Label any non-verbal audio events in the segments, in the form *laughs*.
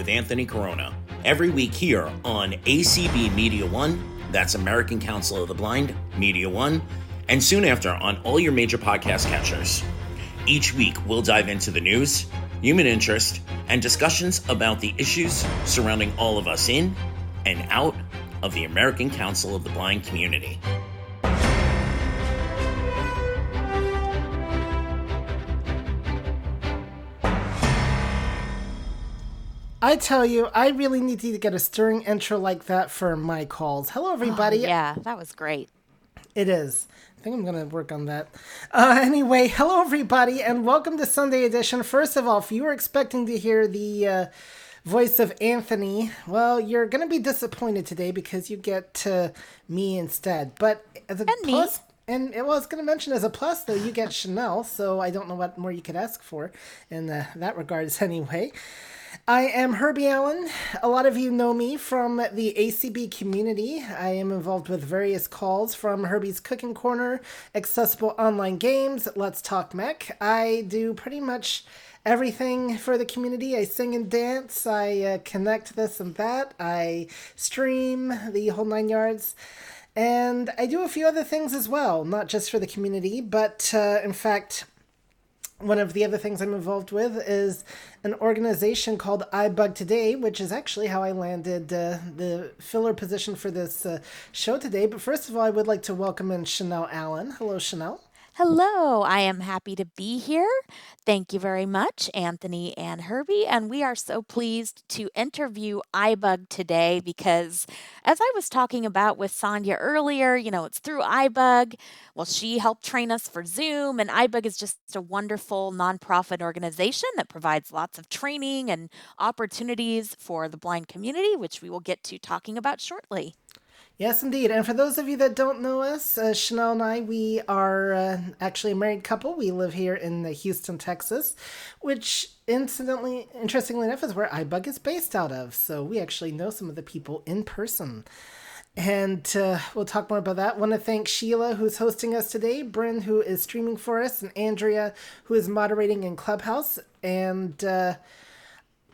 with Anthony Corona. Every week here on ACB Media One, that's American Council of the Blind, Media One, and soon after on all your major podcast catchers. Each week, we'll dive into the news, human interest, and discussions about the issues surrounding all of us in and out of the American Council of the Blind community. I tell you, I really need to get a stirring intro like that for my calls. Hello, everybody. Oh, yeah, that was great. It is. I think I'm going to work on that. Uh, anyway, hello, everybody, and welcome to Sunday Edition. First of all, if you were expecting to hear the uh, voice of Anthony, well, you're going to be disappointed today because you get to me instead. But as a and plus, me. and it was going to mention as a plus, though, you get Chanel, so I don't know what more you could ask for in uh, that regards, *laughs* anyway. I am Herbie Allen. A lot of you know me from the ACB community. I am involved with various calls from Herbie's Cooking Corner, Accessible Online Games, Let's Talk Mech. I do pretty much everything for the community. I sing and dance, I uh, connect this and that, I stream the whole nine yards. And I do a few other things as well, not just for the community, but uh, in fact, one of the other things I'm involved with is an organization called iBug Today, which is actually how I landed uh, the filler position for this uh, show today. But first of all, I would like to welcome in Chanel Allen. Hello, Chanel. Hello, I am happy to be here. Thank you very much, Anthony and Herbie. And we are so pleased to interview iBug today because, as I was talking about with Sonia earlier, you know, it's through iBug. Well, she helped train us for Zoom, and iBug is just a wonderful nonprofit organization that provides lots of training and opportunities for the blind community, which we will get to talking about shortly. Yes, indeed. And for those of you that don't know us, uh, Chanel and I, we are uh, actually a married couple. We live here in uh, Houston, Texas, which incidentally, interestingly enough, is where iBug is based out of. So we actually know some of the people in person. And uh, we'll talk more about that. Want to thank Sheila, who's hosting us today, Bryn, who is streaming for us, and Andrea, who is moderating in Clubhouse. And uh,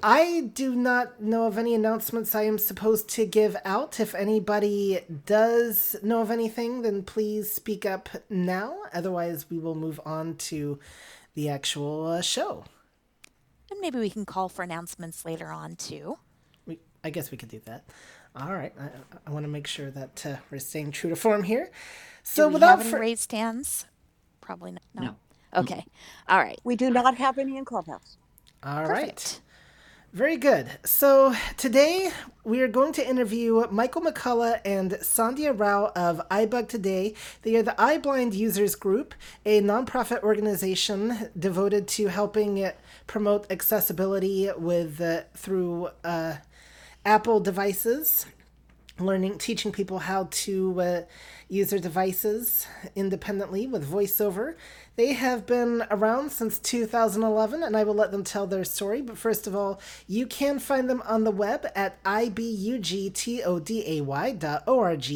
I do not know of any announcements I am supposed to give out. If anybody does know of anything, then please speak up now. Otherwise, we will move on to the actual uh, show. And maybe we can call for announcements later on too. We, I guess we could do that. All right. I, I want to make sure that uh, we're staying true to form here. So do we without have any fur- raised hands? Probably not. No. No. Okay. All right. We do not have any in Clubhouse. All right. Very good. So today we are going to interview Michael McCullough and Sandhya Rao of iBug Today. They are the iBlind Users Group, a nonprofit organization devoted to helping promote accessibility with uh, through uh, Apple devices, learning, teaching people how to uh, use their devices independently with VoiceOver. They have been around since 2011, and I will let them tell their story. But first of all, you can find them on the web at ibugtoday.org.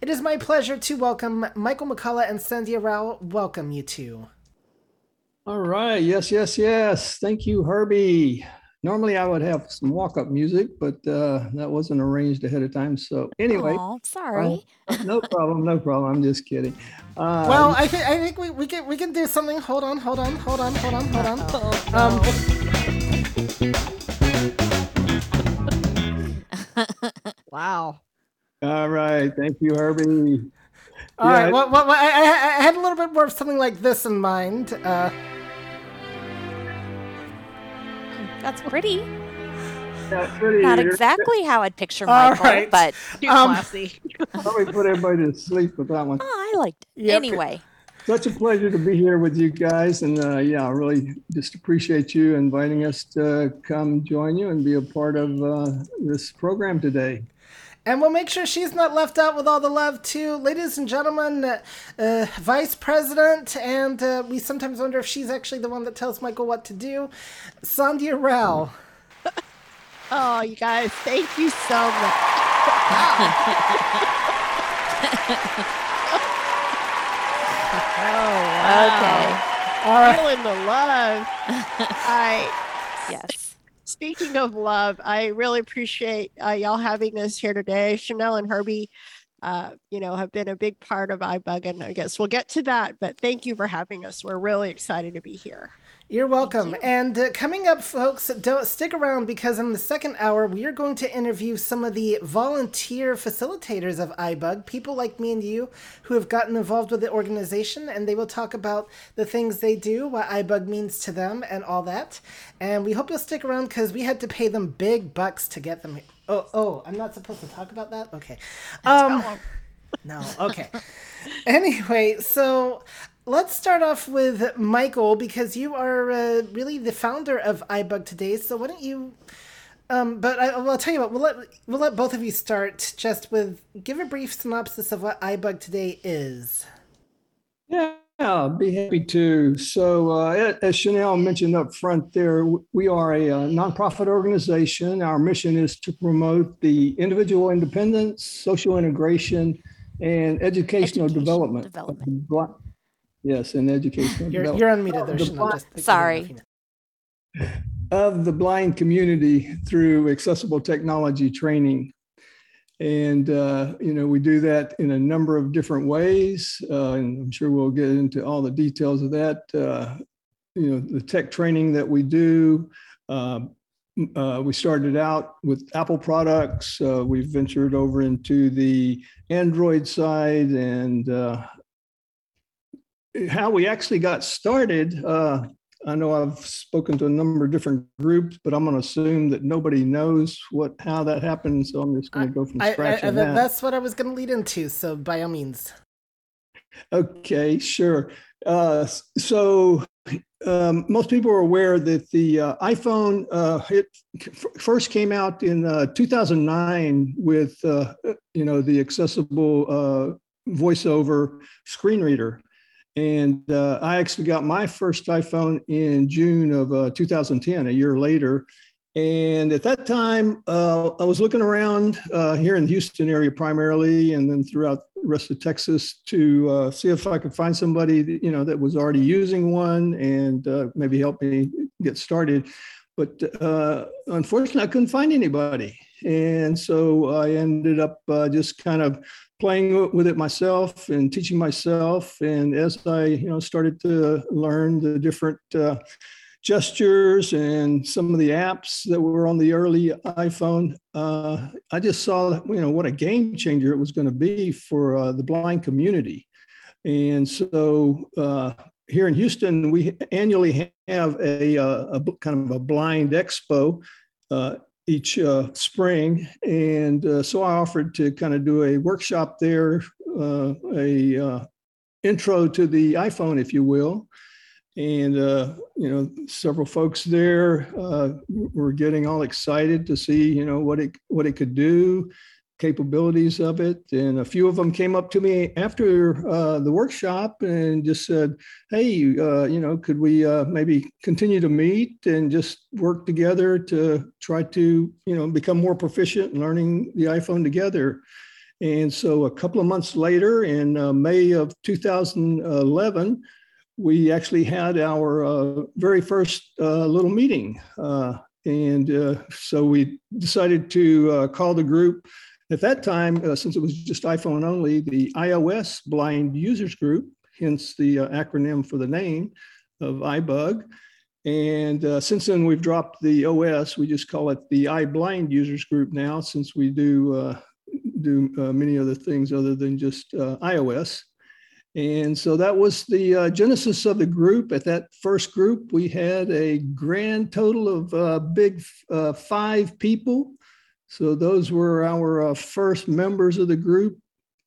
It is my pleasure to welcome Michael McCullough and Sandhya Rao. Welcome, you two. All right. Yes, yes, yes. Thank you, Herbie. Normally I would have some walk-up music, but uh, that wasn't arranged ahead of time. So anyway, Oh, sorry. uh, no problem, no problem. I'm just kidding. Uh, Well, I, th- I think we, we can we can do something. Hold on, hold on, hold on, hold on, hold on. Um, *laughs* Wow. all right. Thank you, Herbie. all right. Yeah, Well, well, well, I, I, I had a little bit more of something like this in mind. Uh, That's pretty. that's pretty. Not exactly how I'd picture All Michael, right. but Too Um, classy. *laughs* Probably put everybody to sleep with that one. oh, I liked it. Yep. Anyway, such a pleasure to be here with you guys. And uh, yeah, I really just appreciate you inviting us to come join you and be a part of uh, this program today. And we'll make sure she's not left out with all the love, too. Ladies and gentlemen, uh, uh, Vice President, and uh, we sometimes wonder if she's actually the one that tells Michael what to do, Sandhya Rao. *laughs* Oh, you guys, thank you so much. *laughs* oh, wow. Okay. All right. Feeling the love. *laughs* I Yes. Speaking of love, I really appreciate uh, y'all having us here today. Chanel and Herbie, uh, you know, have been a big part of iBug, and I guess we'll get to that. But thank you for having us. We're really excited to be here. You're welcome. And uh, coming up, folks, don't stick around because in the second hour, we are going to interview some of the volunteer facilitators of iBug, people like me and you who have gotten involved with the organization, and they will talk about the things they do, what iBug means to them, and all that. And we hope you'll stick around because we had to pay them big bucks to get them here. Oh, oh, I'm not supposed to talk about that? Okay. Um, *laughs* no, okay. anyway, so let's start off with Michael because you are uh, really the founder of iBug today. So why don't you? Um, but I, I'll tell you what. We'll let we'll let both of you start just with give a brief synopsis of what iBug today is. Yeah, I'd be happy to. So, uh, as Chanel mentioned up front there, we are a, uh nonprofit organization. Our mission is to promote the individual independence, social integration, and educational Education development. of development. the bli- Yes, in educational You're, you're unmuted there, The Chanel. Just Sorry. of the blind community through accessible technology training. And, uh, you know, we do that in a number of different ways. Uh, and I'm sure we'll get into all the details of that. Uh, you know, the tech training that we do. Uh, uh, we started out with Apple products. Uh, we've ventured over into the Android side and uh, how we actually got started. Uh, I know I've spoken to a number of different groups, but I'm going to assume that nobody knows what how that happened. So I'm just going to go from I, I, scratch I, on that. that's what I was going to lead into. So by all means. Okay, sure. Uh, so um, most people are aware that the uh, iPhone uh, it f- first came out in uh, 2009 with uh, you know the accessible uh, voiceover screen reader, and uh, I actually got my first iPhone in June of uh, 2010, a year later. And at that time, uh, I was looking around uh, here in the Houston area primarily, and then throughout the rest of Texas to uh, see if I could find somebody that, you know that was already using one and uh, maybe help me get started. But unfortunately, I couldn't find anybody, and so I ended up just kind of playing with it myself and teaching myself. And as I you know started to learn the different uh, gestures and some of the apps that were on the early iPhone, uh, I just saw you know what a game changer it was going to be for uh, the blind community. And so uh, here in Houston, we annually have a, uh, a b- kind of a blind expo uh, each uh, spring, and uh, so I offered to kind of do a workshop there, uh, a uh, intro to the iPhone, if you will. And uh, you know several folks there uh, were getting all excited to see you know what it what it could do capabilities of it and a few of them came up to me after uh, the workshop and just said hey uh, you know could we uh, maybe continue to meet and just work together to try to you know become more proficient in learning the iphone together and so a couple of months later in uh, may of 2011 we actually had our uh, very first uh, little meeting. And uh, so we decided to uh, call the group at that time, uh, since it was just iPhone only, the iOS Blind Users Group, hence the acronym for the name of iBug. And since then, we've dropped the OS. We just call it the iBlind Users Group now, since we do do many other things other than just iOS. And so that was the uh, genesis of the group. At that first group, we had a grand total of uh, big uh, five people. So those were our uh, first members of the group.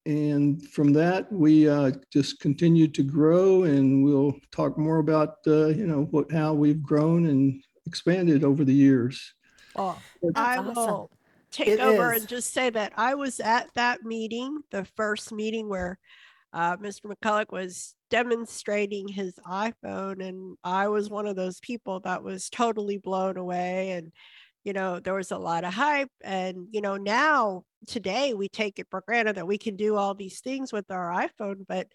and from that, we uh, just continued to grow, and we'll talk more about uh, you know what how we've grown and expanded over the years. Oh, I awesome. will take It over is. and just say that I was at that meeting, the first meeting where uh, Mr. McCullough was demonstrating his iPhone, and I was one of those people that was totally blown away. And you know, there was a lot of hype, and you know, now today we take it for granted that we can do all these things with our iPhone, but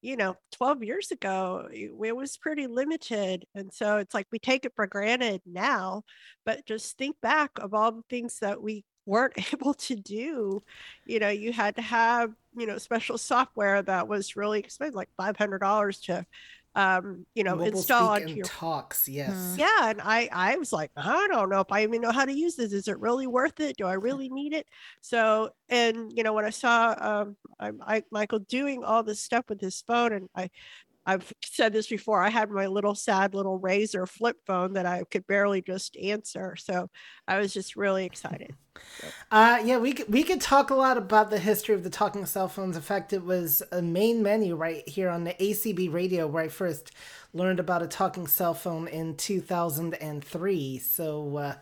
you know 12 years ago it was pretty limited and so it's like we take it for granted now but just think back of all the things that we weren't *laughs* able to do. You know you had to have you know special software that was really expensive like $500 to um you know Mobile install onto your talks. Yes. Hmm. yeah and i i was like i don't know if i even know how to use this is it really worth it do i *laughs* really need it so and you know when i saw um I, I michael doing all this stuff with his phone and i I've said this before. I had my little sad little razor flip phone that I could barely just answer. So I was just really excited. Uh, yeah, we could, we could talk a lot about the history of the talking cell phones. In fact, it was a main menu right here on the ACB radio where I first learned about a talking cell phone in 2003. So, uh,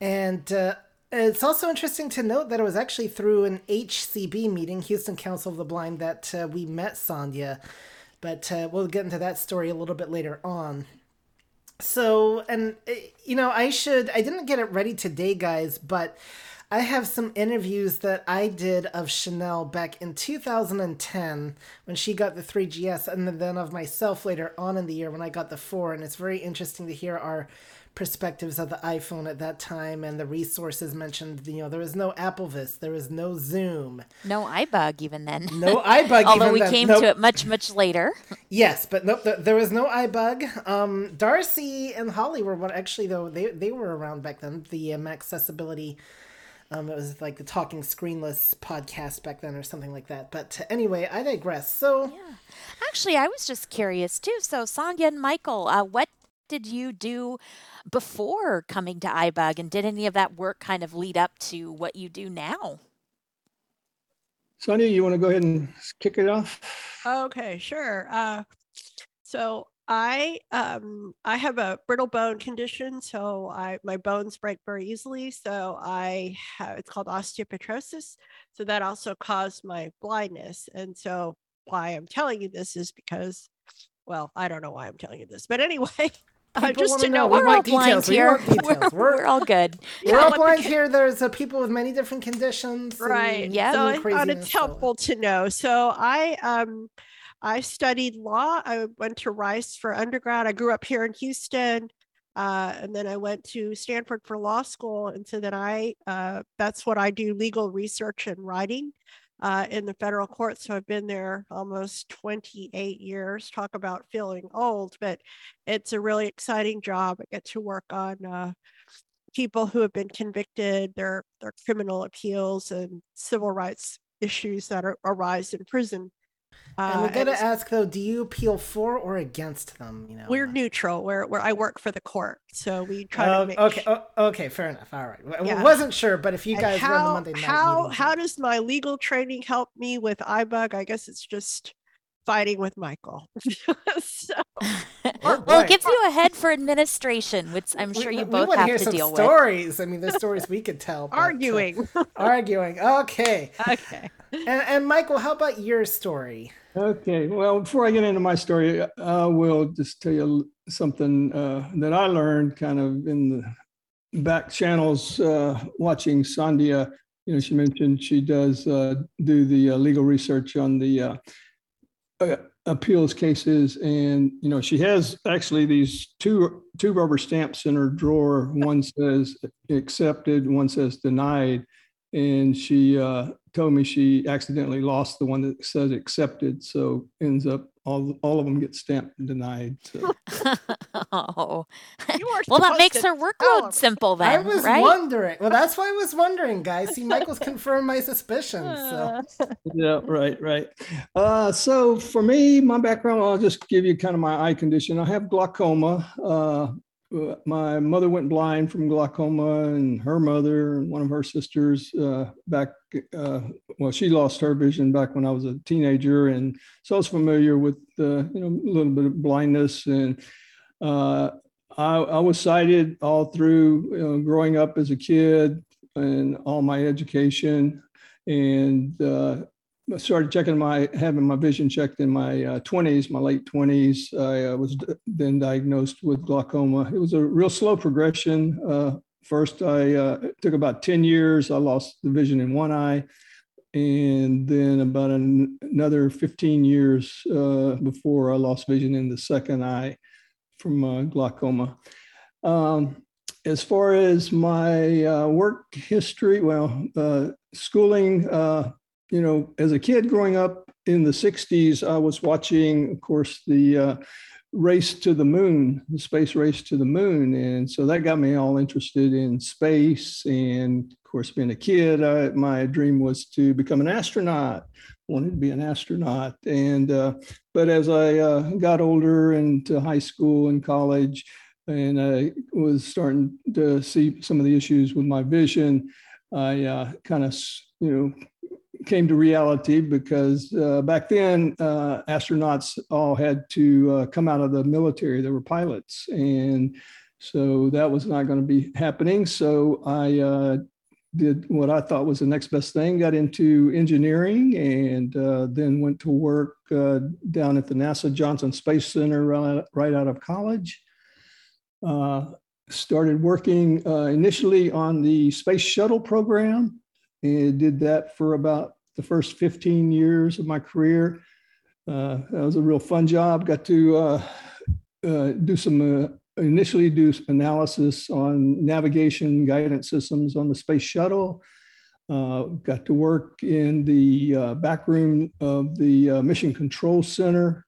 and uh, it's also interesting to note that it was actually through an HCB meeting, Houston Council of the Blind, that uh, we met Sandhya. But uh, we'll get into that story a little bit later on. So, and uh, you know, I should, I didn't get it ready today, guys, but I have some interviews that I did of Chanel back in 2010 when she got the 3GS, and then of myself later on in the year when I got the 4. And it's very interesting to hear our perspectives of the iPhone at that time and the resources mentioned. You know, there was no AppleVis, there was no Zoom, No iBug even then. no iBug. *laughs* Although we then. came Nope. to it much, much later. *laughs* Yes, but nope, th- there was no iBug. Um, Darcy and Holly were what actually though they they were around back then. The um, accessibility, um, it was like the talking screenless podcast back then or something like that. But anyway, I digress. So Actually, I was just curious too. So, Sonia and Michael, uh, what did you do before coming to iBug, and did any of that work kind of lead up to what you do now? Sonia, you want to go ahead and kick it off? Okay, sure. Uh, so I um I have a brittle bone condition, so I my bones break very easily. So I have it's called osteopetrosis. So that also caused my blindness. And so why I'm telling you this is because, well, I don't know why I'm telling you this, but anyway, *laughs* uh, People just wanna know. know We what We're all want blind details. We here. want details. We're, We're- *laughs* we're all good. we're all what blind the- here. There's uh, people with many different conditions. and right Yeah. so new i thought it's helpful to know so i um i studied law i went to rice for undergrad i grew up here in houston uh, and then i went to stanford for law school and so then i uh, that's what i do legal research and writing uh, in the federal court so i've been there almost 28 years talk about feeling old but it's a really exciting job i get to work on uh, people who have been convicted, their their criminal appeals and civil rights issues that are, arise in prison. And Uh, we gotta ask though, do you appeal for or against them? You know, we're neutral. Where where I work for the court, so we try Oh, to make okay, oh, okay, fair enough. All right, I Yeah. wasn't sure, but if you and guys run the how Monday night how meetings, how does my legal training help me with iBug? I guess it's just fighting with Michael. *laughs* so, well, it gives you a head for administration, which I'm sure we- you both wanna have hear to some deal with. stories. I mean, there's stories we could tell. but, uh, arguing. *laughs* arguing. Okay. okay. And, and Michael, how about your story? Okay, well, before I get into my story, I will just tell you something uh, that I learned kind of in the back channels uh, watching Sandhya. You know, she mentioned she does uh, do the uh, legal research on the uh, uh, appeals cases, and you know, she has actually these two two rubber stamps in her drawer. One says accepted, one says denied, and she told me she accidentally lost the one that says accepted, so ends up all all of them get stamped and denied. So. *laughs* oh, well, that makes her workload him. simple I then, was right? wondering. Well, that's why I was wondering, guys. See, Michael's confirmed my suspicions. So *laughs* yeah, right, right. Uh, so for me, my background, I'll just give you kind of my eye condition. I have glaucoma. Uh, uh, my mother went blind from glaucoma, and her mother and one of her sisters uh, back. Uh, well, she lost her vision back when I was a teenager, and so I was familiar with you know a little bit of blindness. And uh, I, I, was sighted all through you know, growing up as a kid and all my education, and uh, I started checking my having my vision checked in my uh, 20s, my late 20s. I uh, was then diagnosed with glaucoma. It was a real slow progression. Uh, first, I uh, took about 10 years. I lost the vision in one eye, and then about an, another 15 years uh, before I lost vision in the second eye from glaucoma. Um, as far as my work history, well, schooling you know, as a kid growing up in the 60s, I was watching, of course, the uh, race to the moon, the space race to the moon. And so that got me all interested in space. And of course, being a kid, I, my dream was to become an astronaut. Wanted to be an astronaut. And, uh, but as I uh, got older into high school and college, and I was starting to see some of the issues with my vision, I uh, kind of, you know, came to reality because uh, back then uh, astronauts all had to uh, come out of the military. They were pilots, and so that was not going to be happening. So I uh, did what I thought was the next best thing. Got into engineering, and uh, then went to work uh, down at the NASA Johnson Space Center right out of college. started working initially on the space shuttle program and did that for about the first 15 years of my career. Uh, that was a real fun job. Got to uh, uh, do some uh, initially do analysis on navigation guidance systems on the space shuttle. Uh, got to work in the uh, back room of the Mission Control Center.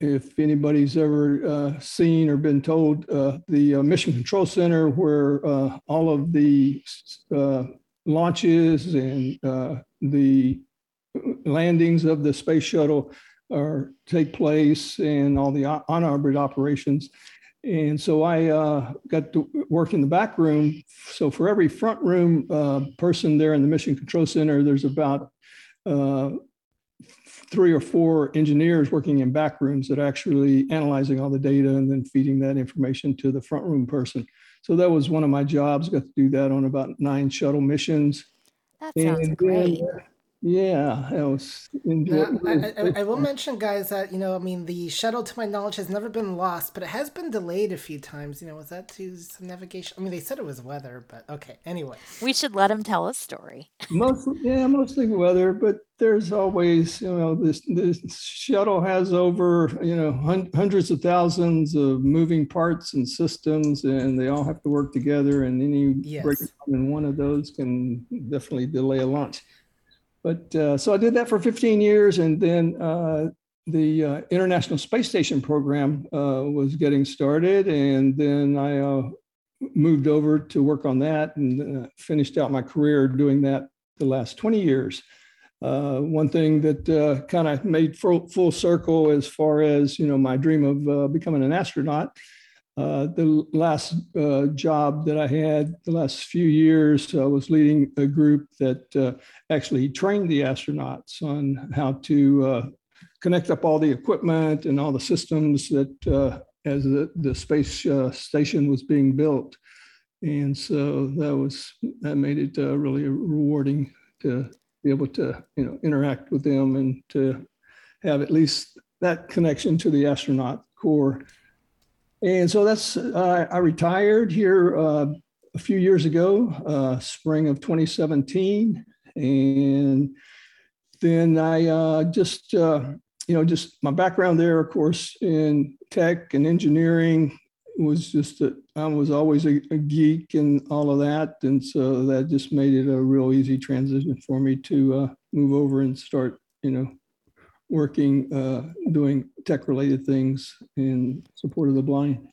if anybody's ever seen or been told, the Mission Control Center, where all of the launches and the landings of the space shuttle are take place and all the on orbit operations. And so I uh, got to work in the back room. So for every front room uh, person there in the Mission Control Center, there's about uh, three or four engineers working in back rooms that are actually analyzing all the data and then feeding that information to the front room person. So that was one of my jobs. Got to do that on about nine shuttle missions. That sounds great. Then, yeah, it was. Now, I, I, I, will *laughs* mention, guys, that you know, I mean, the shuttle, to my knowledge, has never been lost, but it has been delayed a few times. You know, was that to some navigation? I mean, they said it was weather, but okay. Anyway, we should let him tell a story. mostly, yeah, mostly weather, but there's always, you know, this this shuttle has over, you know, hun- hundreds of thousands of moving parts and systems, and they all have to work together. And any yes. breakdown in one of those can definitely delay a launch. But uh, so I did that for 15 years, and then uh, the uh, International Space Station program uh, was getting started, and then I uh, moved over to work on that and uh, finished out my career doing that the last 20 years. one thing that kind of made full, full circle as far as you know my dream of becoming an astronaut uh, the last uh, job that I had, the last few years, I was leading a group that uh, actually trained the astronauts on how to uh, connect up all the equipment and all the systems that uh, as the, the space station was being built. And so that was that made it really rewarding to be able to you know interact with them and to have at least that connection to the astronaut corps and so that's, uh, I retired here uh, a few years ago, uh, spring of 2017. And then I uh, just, uh, you know, just my background there, of course, in tech and engineering was just, that I was always a, a, geek and all of that. And so that just made it a real easy transition for me to uh, move over and start, you know, working, uh, doing tech related things in support of the blind.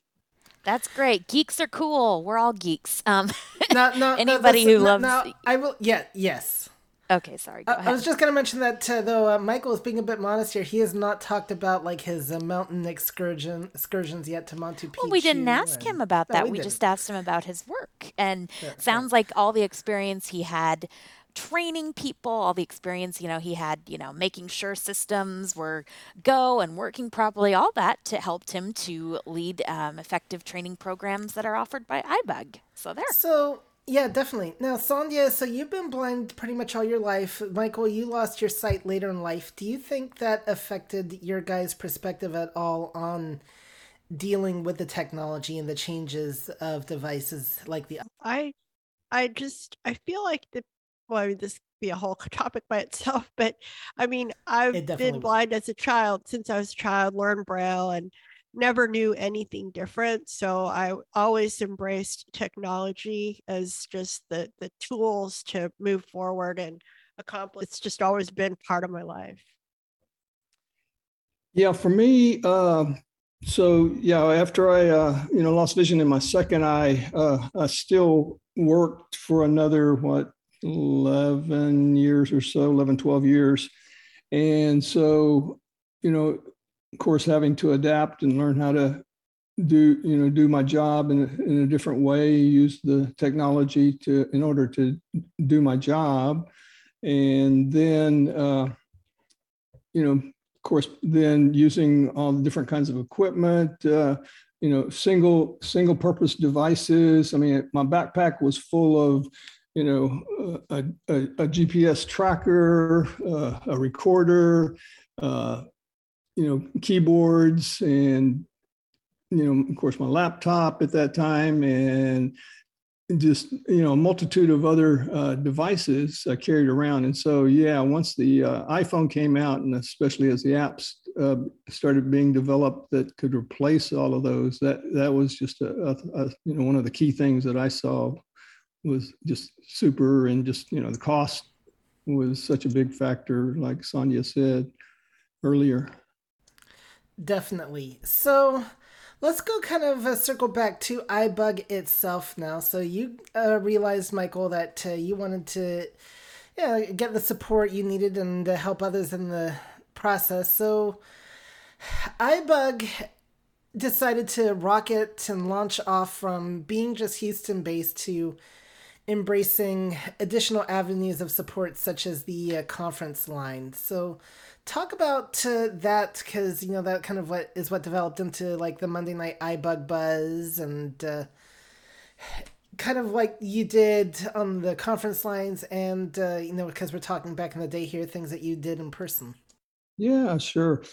That's great. Geeks are cool. We're all geeks. Um, no, no, *laughs* anybody no, who loves. No, I will. Yeah. Yes. Okay, sorry. Go I, ahead. I was just going to mention that uh, though uh, Michael is being a bit modest here. He has not talked about like his uh, mountain excursion excursions yet to Monte Picchu. Well, we didn't ask and- him about No, that. we we just asked him about his work. And Yeah, sounds like all the experience he had training people, all the experience, you know, he had, you know, making sure systems were go and working properly, all that to helped him to lead um, effective training programs that are offered by iBug. So there. So yeah, definitely. Now, Sandhya, so you've been blind pretty much all your life. Michael, you lost your sight later in life. Do you think that affected your guys' perspective at all on dealing with the technology and the changes of devices like the I I just I feel like the well, I mean this could be a whole *laughs* topic by itself, but I mean I've been blind as a child since I was a child, learned Braille and never knew anything different. So I always embraced technology as just the the tools to move forward and accomplish. It's just always been part of my life. Yeah, for me, uh, so yeah, after I uh, you know lost vision in my second eye, uh, I still worked for another what 11 years or so, 11, 12 years. And so, you know, of course, having to adapt and learn how to do, you know, do my job in a, in a different way, use the technology to, in order to do my job. And then, uh, you know, of course, then using all the different kinds of equipment, uh, you know, single single purpose devices. I mean, my backpack was full of, you know, a, a, a GPS tracker, uh, a recorder, uh, you know, keyboards, and you know, of course, my laptop at that time, and just you know a multitude of other uh, devices uh, carried around. And so yeah once the uh, iphone came out and especially as the apps uh, started being developed that could replace all of those that that was just a, a, a, you know one of the key things that i saw was just super and just you know the cost was such a big factor like Sonia said earlier Definitely. So let's go kind of uh, circle back to iBug itself now. So you uh, realized, Michael, that uh, you wanted to yeah, get the support you needed and uh, help others in the process. So iBug decided to rocket and launch off from being just Houston based to embracing additional avenues of support such as the uh, conference line. So talk about uh, that because you know that kind of what is what developed into like the Monday night iBug buzz and uh, kind of like you did on the conference lines and uh, you know because we're talking back in the day here things that you did in person. Yeah, sure.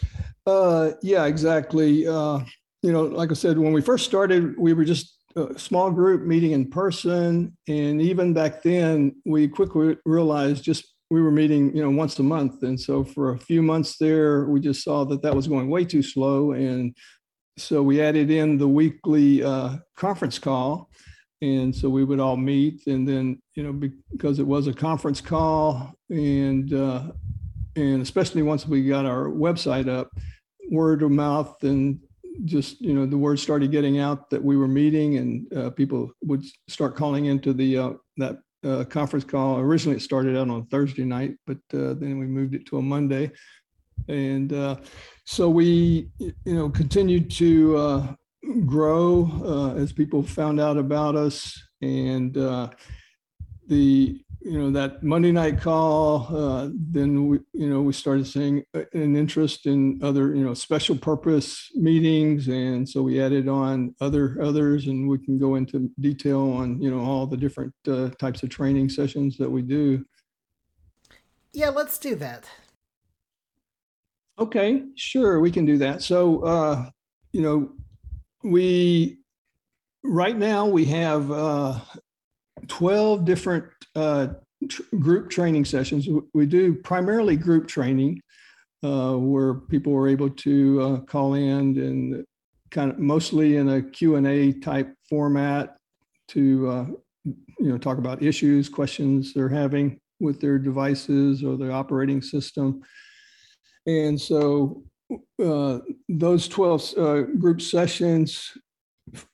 Uh, yeah, exactly. Uh, you know, like I said, when we first started, we were just a small group meeting in person, and even back then, we quickly realized just we were meeting, you know, once a month, and so for a few months there, we just saw that that was going way too slow, and so we added in the weekly uh, conference call, and so we would all meet, and then you know because it was a conference call, and uh, and especially once we got our website up, word of mouth and just you know the word started getting out that we were meeting, and uh, people would start calling into the uh, that uh, conference call. Originally, it started out on Thursday night, but uh, then we moved it to a Monday, and uh, so we you know continued to uh, grow as people found out about us, and uh, the you know that Monday night call. Uh, then we you know we started seeing an interest in other you know special purpose meetings, and so we added on other others, and we can go into detail on you know all the different uh, types of training sessions that we do. Yeah, let's do that. Okay, sure, we can do that. So, uh, you know, we right now we have uh, 12 different uh, tr- group training sessions. We do primarily group training uh, where people are able to uh, call in and kind of mostly in a Q&A type format to, uh, you know, talk about issues, questions they're having with their devices or the operating system. And so uh, those 12 uh, group sessions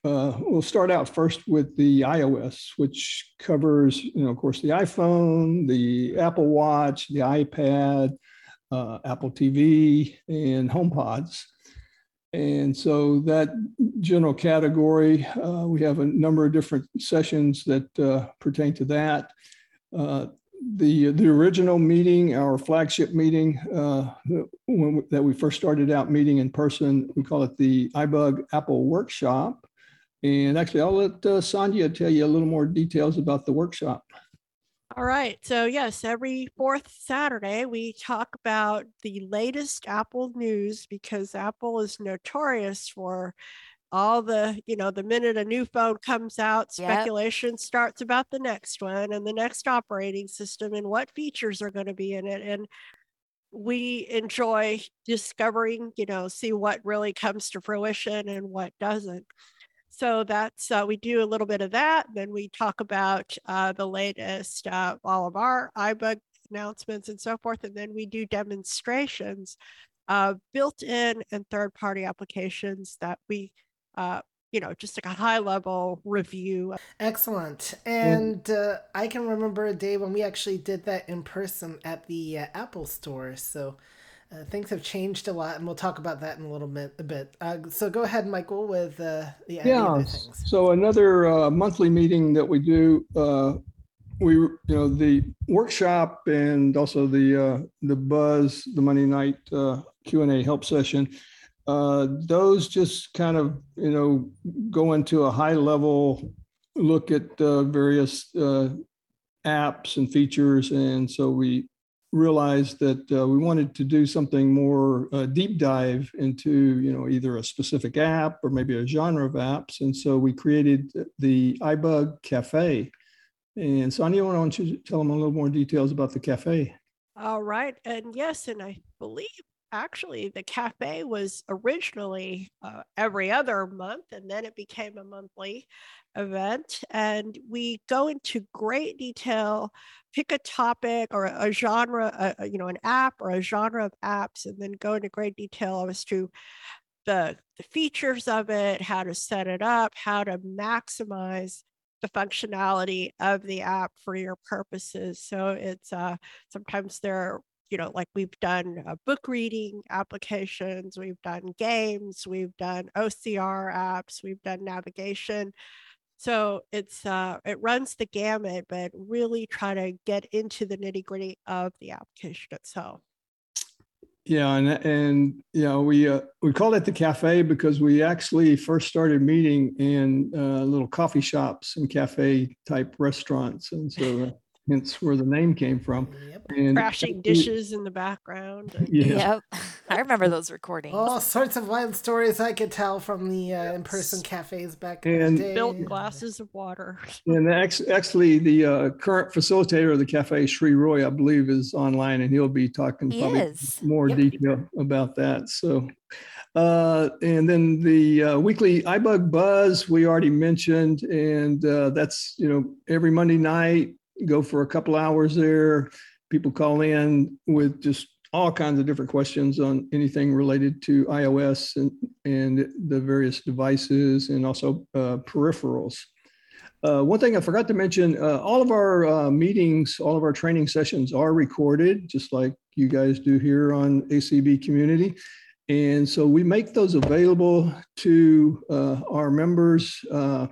uh, we'll start out first with the iOS, which covers, you know, of course, the iPhone, the Apple Watch, the iPad, uh, Apple TV, and HomePods. And so that general category, uh, we have a number of different sessions that uh, pertain to that. Uh, the the original meeting, our flagship meeting, uh, when, that we first started out meeting in person, we call it the iBug Apple Workshop. And actually, I'll let uh, Sandhya tell you a little more details about the workshop. All right. So, yes, every fourth Saturday, we talk about the latest Apple news because Apple is notorious for all the, you know, the minute a new phone comes out, Yep. speculation starts about the next one and the next operating system and what features are going to be in it. And we enjoy discovering, you know, see what really comes to fruition and what doesn't. So that's uh, we do a little bit of that. Then we talk about uh, the latest, uh, all of our iBug announcements and so forth, and then we do demonstrations of built-in and third-party applications that we, uh, you know, just like a high-level review. Excellent. And uh, I can remember a day when we actually did that in person at the uh, Apple store. So uh, things have changed a lot, and we'll talk about that in a little bit. A bit. Uh, so go ahead, Michael, with uh, the Yeah. So another uh, monthly meeting that we do, uh, we you know the workshop and also the uh, the buzz, the Monday night uh, Q and A help session. Uh, those just kind of you know go into a high level look at uh, various uh, apps and features, and so we realized that uh, we wanted to do something more uh, deep dive into you know either a specific app or maybe a genre of apps. And so we created the ibug cafe. And sonia why don't you tell them a little more details about the cafe? All right. And yes, and I believe actually the cafe was originally uh, every other month, and then it became a monthly event. And we go into great detail, pick a topic or a, a genre, a, you know, an app or a genre of apps, and then go into great detail as to the, the features of it, how to set it up, how to maximize the functionality of the app for your purposes. So it's uh, sometimes there you know like we've done uh, book reading applications we've done games we've done ocr apps we've done navigation. So it's uh it runs the gamut but really try to get into the nitty gritty of the application itself. Yeah and and you know we uh, we call it the cafe because we actually first started meeting in uh, little coffee shops and cafe type restaurants. And so uh, hence where the name came from Yep. and crashing dishes in the background yeah Yep. I remember *laughs* those recordings. All sorts of wild stories I could tell from the uh, in-person cafes back in And- the day. built glasses of water *laughs* And actually, the uh, current facilitator of the cafe, Sri Roy, I believe, is online, and he'll be talking He probably is. more Yep. detail about that. So, uh, and then the uh, weekly iBug Buzz we already mentioned, and uh, that's you know every Monday night. Go for a couple hours there. People call in with just all kinds of different questions on anything related to iOS and and the various devices, and also uh, peripherals. Uh, one thing I forgot to mention, uh, all of our uh, meetings, all of our training sessions are recorded, just like you guys do here on ACB Community. And so we make those available to uh, our members uh,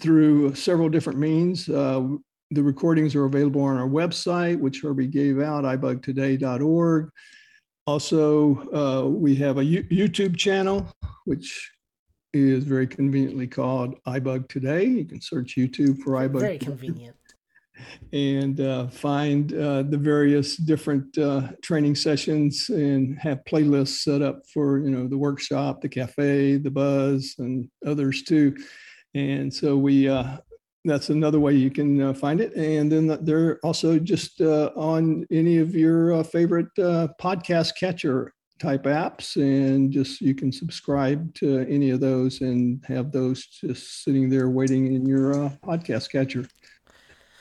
through several different means. Uh, the recordings are available on our website, which Herbie gave out, ibugtoday.org. Also, uh, we have a YouTube channel, which is very conveniently called iBug Today. You can search YouTube for iBug Very Today convenient. and uh, find uh, the various different uh, training sessions and have playlists set up for you know the workshop, the cafe, the buzz, and others too. And so we uh, that's another way you can uh, find it. And then they're also just uh, on any of your uh, favorite uh, podcast catcher type apps, and just you can subscribe to any of those and have those just sitting there waiting in your uh, podcast catcher.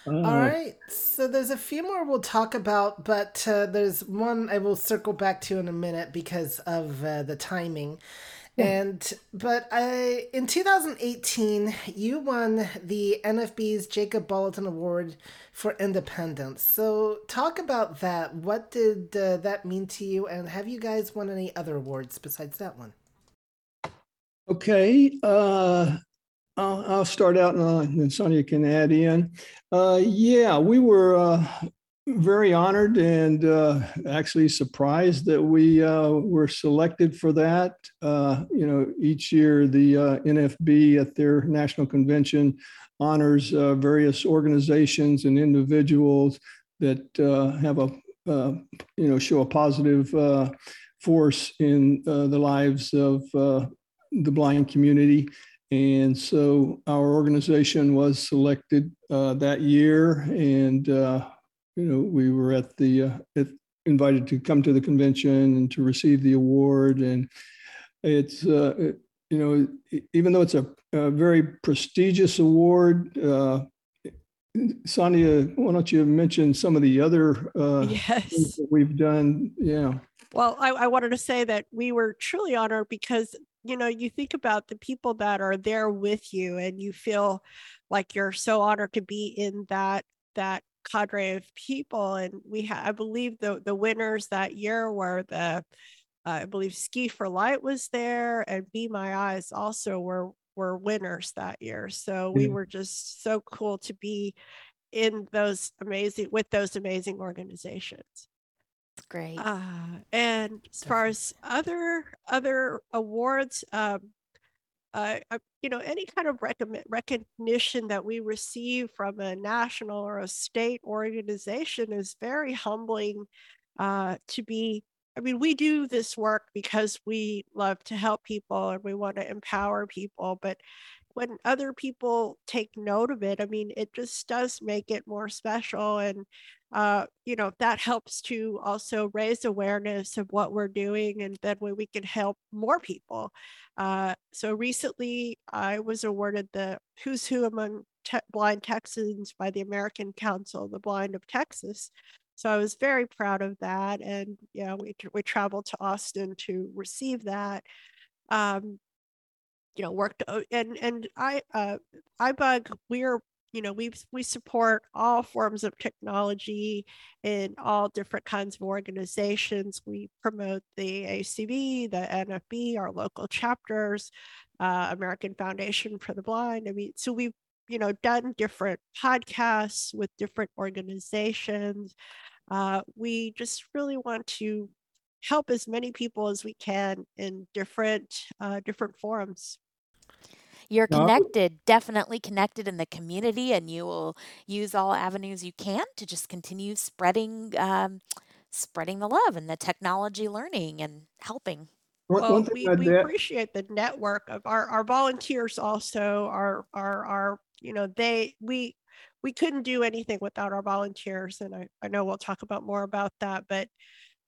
All right. So there's a few more we'll talk about, but uh, there's one I will circle back to in a minute because of uh, the timing. And but I in 2018 you won the NFB's Jacob Bolotin Award for Independence. So talk about that. What did uh, that mean to you and have you guys won any other awards besides that one? Okay. Uh I'll, I'll start out and then Sonia can add in. Uh, yeah, we were uh, very honored and uh, actually surprised that we uh, were selected for that. Uh, you know, each year the uh, NFB at their national convention honors uh, various organizations and individuals that uh, have a you know show a positive force in the lives of the blind community. And so our organization was selected that year, and you know, we were at the uh, at, invited to come to the convention and to receive the award, and it's uh, it, you know, even though it's a, a very prestigious award. Uh, Sandhya, why don't you mention some of the other uh, yes. that we've done? Yeah. Well, I, I wanted to say that we were truly honored because you know you think about the people that are there with you and you feel like you're so honored to be in that that cadre of people. And we have, I believe the, the winners that year were the, uh, I believe Ski for Light was there and Be My Eyes also were, were winners that year. So we were just so cool to be in those amazing, with those amazing organizations. Great. Uh, and as far as other other awards, um, uh, you know, any kind of recognition that we receive from a national or a state organization is very humbling uh, to be. I mean, we do this work because we love to help people and we want to empower people, but when other people take note of it, I mean, it just does make it more special. And, uh, you know, that helps to also raise awareness of what we're doing and then when we can help more people. Uh, so recently, I was awarded the Who's Who Among Te- Blind Texans by the American Council of the Blind of Texas. So I was very proud of that, and yeah, we we traveled to Austin to receive that. Um, you know, worked uh, and and I uh, iBug we're you know we we support all forms of technology in all different kinds of organizations. We promote the acb the nfb our local chapters uh, american foundation for the blind. I mean so we've you know done different podcasts with different organizations. Uh, we just really want to help as many people as we can in different uh, different forums you're connected, definitely connected in the community, and you will use all avenues you can to just continue spreading um, spreading the love and the technology learning and helping. Well, we, we appreciate the network of our, our volunteers also are are are you know they we we couldn't do anything without our volunteers and I, I know we'll talk about more about that but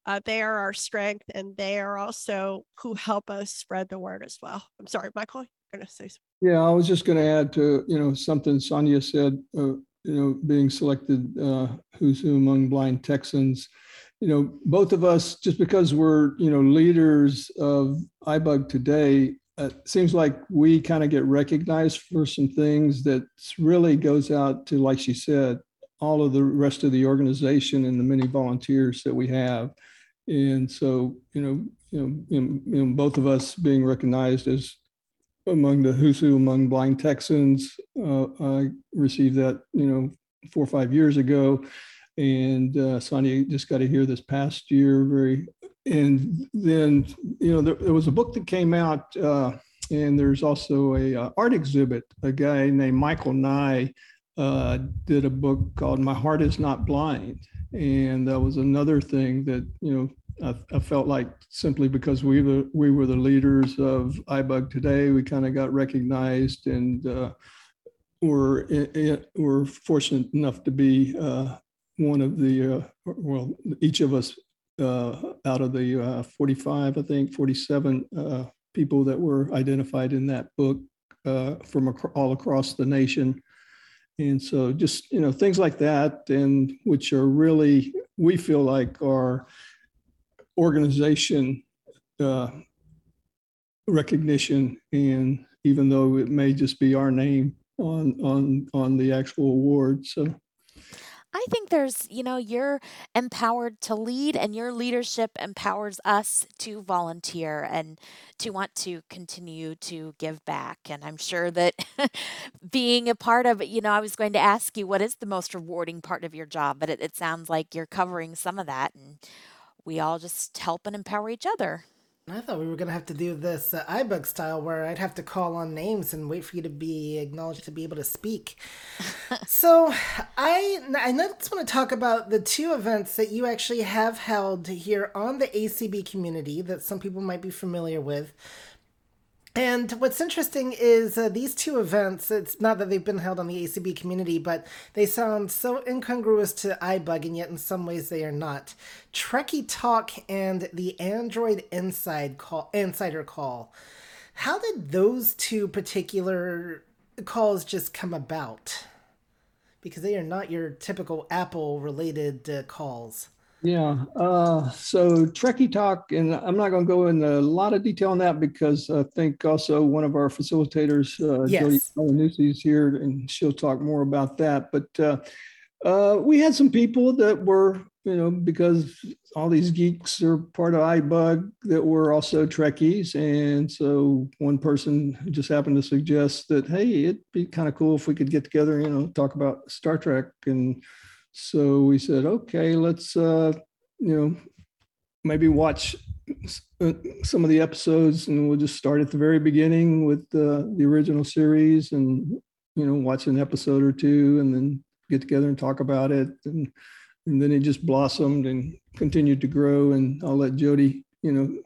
uh, they are our strength and they are also who help us spread the word as well. I'm sorry michael you're going to say something yeah, I was just going to add to, you know, something Sandhya said, uh, you know, being selected uh, who's who among blind Texans. You know, both of us, just because we're, you know, leaders of iBug today, it seems like we kind of get recognized for some things that really goes out to, like she said, all of the rest of the organization and the many volunteers that we have. And so, you know, you know, you know, both of us being recognized as among the who's who among blind Texans. Uh, I received that, you know, four or five years ago. And uh, Sandhya just got to hear this past year. Very, and then you know there, there was a book that came out, uh, and there's also a uh, art exhibit. A guy named Michael Nye uh, did a book called "My Heart Is Not Blind," and that was another thing that you know I, I, felt like simply because we were we were the leaders of iBug today, we kind of got recognized and uh, we're we're fortunate enough to be uh, one of the uh, well each of us uh, out of the uh, 45 I think 47 uh, people that were identified in that book from ac- all across the nation. And so just you know things like that, and which are really we feel like are organization uh, recognition, and even though it may just be our name on on on the actual award. So I think there's, you know, you're empowered to lead, and your leadership empowers us to volunteer and to want to continue to give back. And I'm sure that *laughs* being a part of you know, I was going to ask you what is the most rewarding part of your job, but it, it sounds like you're covering some of that, and we all just help and empower each other. I thought we were gonna have to do this uh, iBug style, where I'd have to call on names and wait for you to be acknowledged to be able to speak. *laughs* so, I I just want to talk about the two events that you actually have held here on the ACB community that some people might be familiar with. And what's interesting is uh, these two events, it's not that they've been held on the ACB community, but they sound so incongruous to iBug, and yet in some ways they are not. Trekkie Talk and the Android Inside call, Insider Call. How did those two particular calls just come about? Because they are not your typical Apple related uh, calls. Yeah. Uh, so Trekkie Talk, and I'm not going to go into a lot of detail on that because I think also one of our facilitators, uh, yes. Jody is here, and she'll talk more about that. But uh, uh, we had some people that were, you know, because all these geeks are part of iBug that were also Trekkies, and so one person just happened to suggest that, hey, it'd be kind of cool if we could get together, you know, talk about Star Trek and so we said, okay, let's, uh, you know, maybe watch uh, some of the episodes and we'll just start at the very beginning with the original series and, you know, watch an episode or two and then get together and talk about it. And, and then it just blossomed and continued to grow. And I'll let Jody, you know,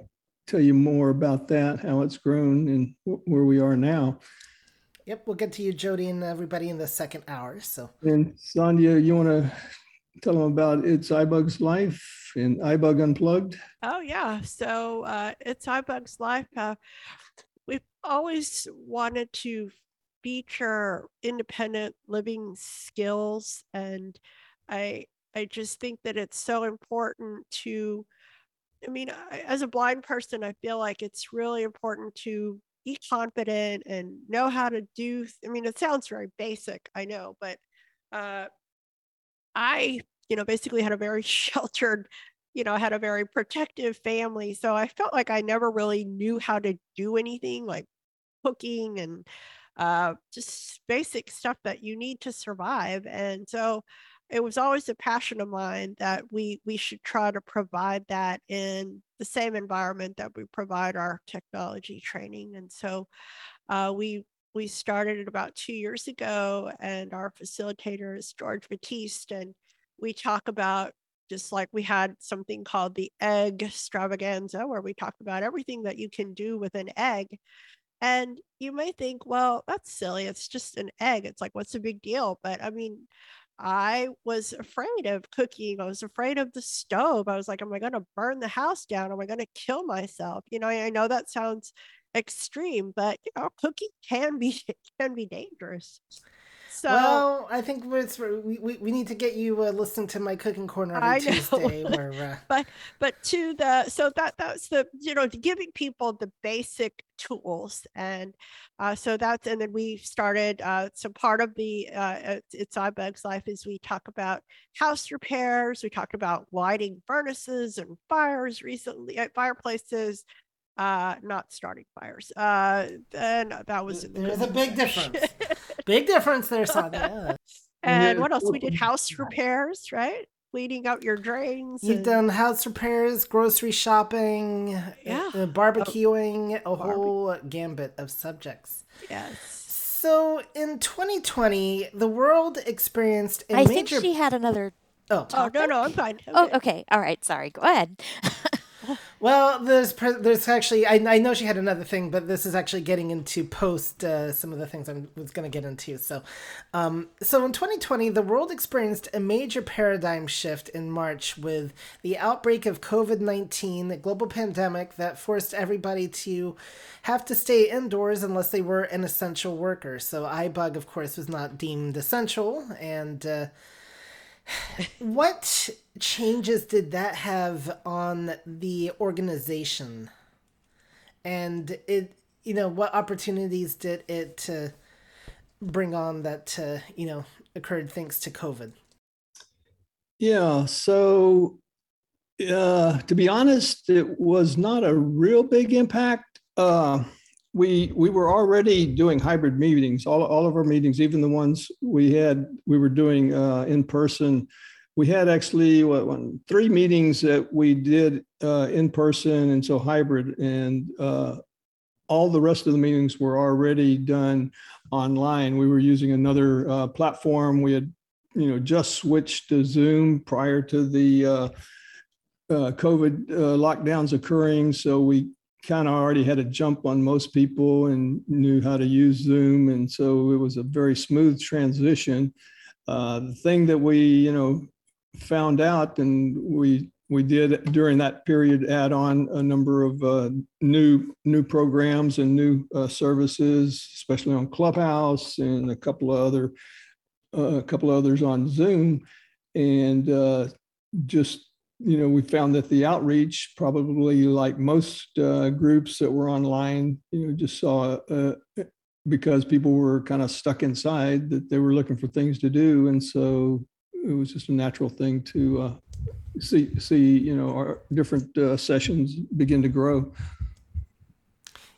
tell you more about that, how it's grown and where we are now. Yep, we'll get to you, Jody, and everybody in the second hour. So, and Sandhya, you want to tell them about It's iBug's Life and iBug Unplugged? Oh, yeah. So, uh, It's iBug's Life. Uh, we've always wanted to feature independent living skills. And I, I just think that it's so important to, I mean, I, as a blind person, I feel like it's really important to be confident and know how to do i mean it sounds very basic i know but uh, i you know basically had a very *laughs* sheltered you know had a very protective family so i felt like i never really knew how to do anything like cooking and uh, just basic stuff that you need to survive and so it was always a passion of mine that we we should try to provide that in the same environment that we provide our technology training. And so uh, we we started it about two years ago, and our facilitator is George Batiste, and we talk about just like we had something called the egg extravaganza, where we talk about everything that you can do with an egg. And you may think, well, that's silly. It's just an egg. It's like, what's the big deal? But I mean, I was afraid of cooking. I was afraid of the stove. I was like, am I going to burn the house down? Am I going to kill myself? You know, I know that sounds extreme, but you know, cooking can be *laughs* can be dangerous. So well, I think we, we, we need to get you uh, listening to my cooking corner every Tuesday. *laughs* Where, uh... but but to the so that that's the you know giving people the basic tools and uh, so that's and then we started uh, so part of the uh, it's iBug's life is we talk about house repairs. We talk about lighting furnaces and fires recently uh, fireplaces uh not starting fires uh and that was there's a big difference big difference there Sandhya. *laughs* and what else we did house repairs right cleaning out your drains you've and... done house repairs grocery shopping yeah. Uh, barbecuing oh, a whole gambit of subjects yes so in 2020 the world experienced a I major... think she had another Oh, oh no, no, I'm fine. Okay. Oh, okay. All right. Sorry. Go ahead. *laughs* well, there's there's actually I, I know she had another thing, but this is actually getting into post uh, some of the things I was going to get into. So, um, so in 2020, the world experienced a major paradigm shift in March with the outbreak of COVID 19, a global pandemic that forced everybody to have to stay indoors unless they were an essential worker. So, iBug, of course, was not deemed essential, and uh, what changes did that have on the organization? and it you know what opportunities did it uh, bring on that uh, you know occurred thanks to COVID? Yeah, so uh, to be honest, it was not a real big impact. Uh, we we were already doing hybrid meetings. All all of our meetings, even the ones we had, we were doing uh, in person. We had actually what one, three meetings that we did uh, in person, and so hybrid, and uh, all the rest of the meetings were already done online. We were using another uh, platform. We had, you know, just switched to Zoom prior to the uh, uh, COVID uh, lockdowns occurring. So we kind of already had a jump on most people and knew how to use Zoom. And so it was a very smooth transition. Uh, the thing that we, you know, found out and we we did during that period add on a number of uh, new new programs and new uh, services, especially on Clubhouse and a couple of other uh, a couple of others on Zoom, and uh, just you know we found that the outreach probably like most uh, groups that were online, you know, just saw uh, because people were kind of stuck inside that they were looking for things to do, and so it was just a natural thing to see see you know our different uh, sessions begin to grow.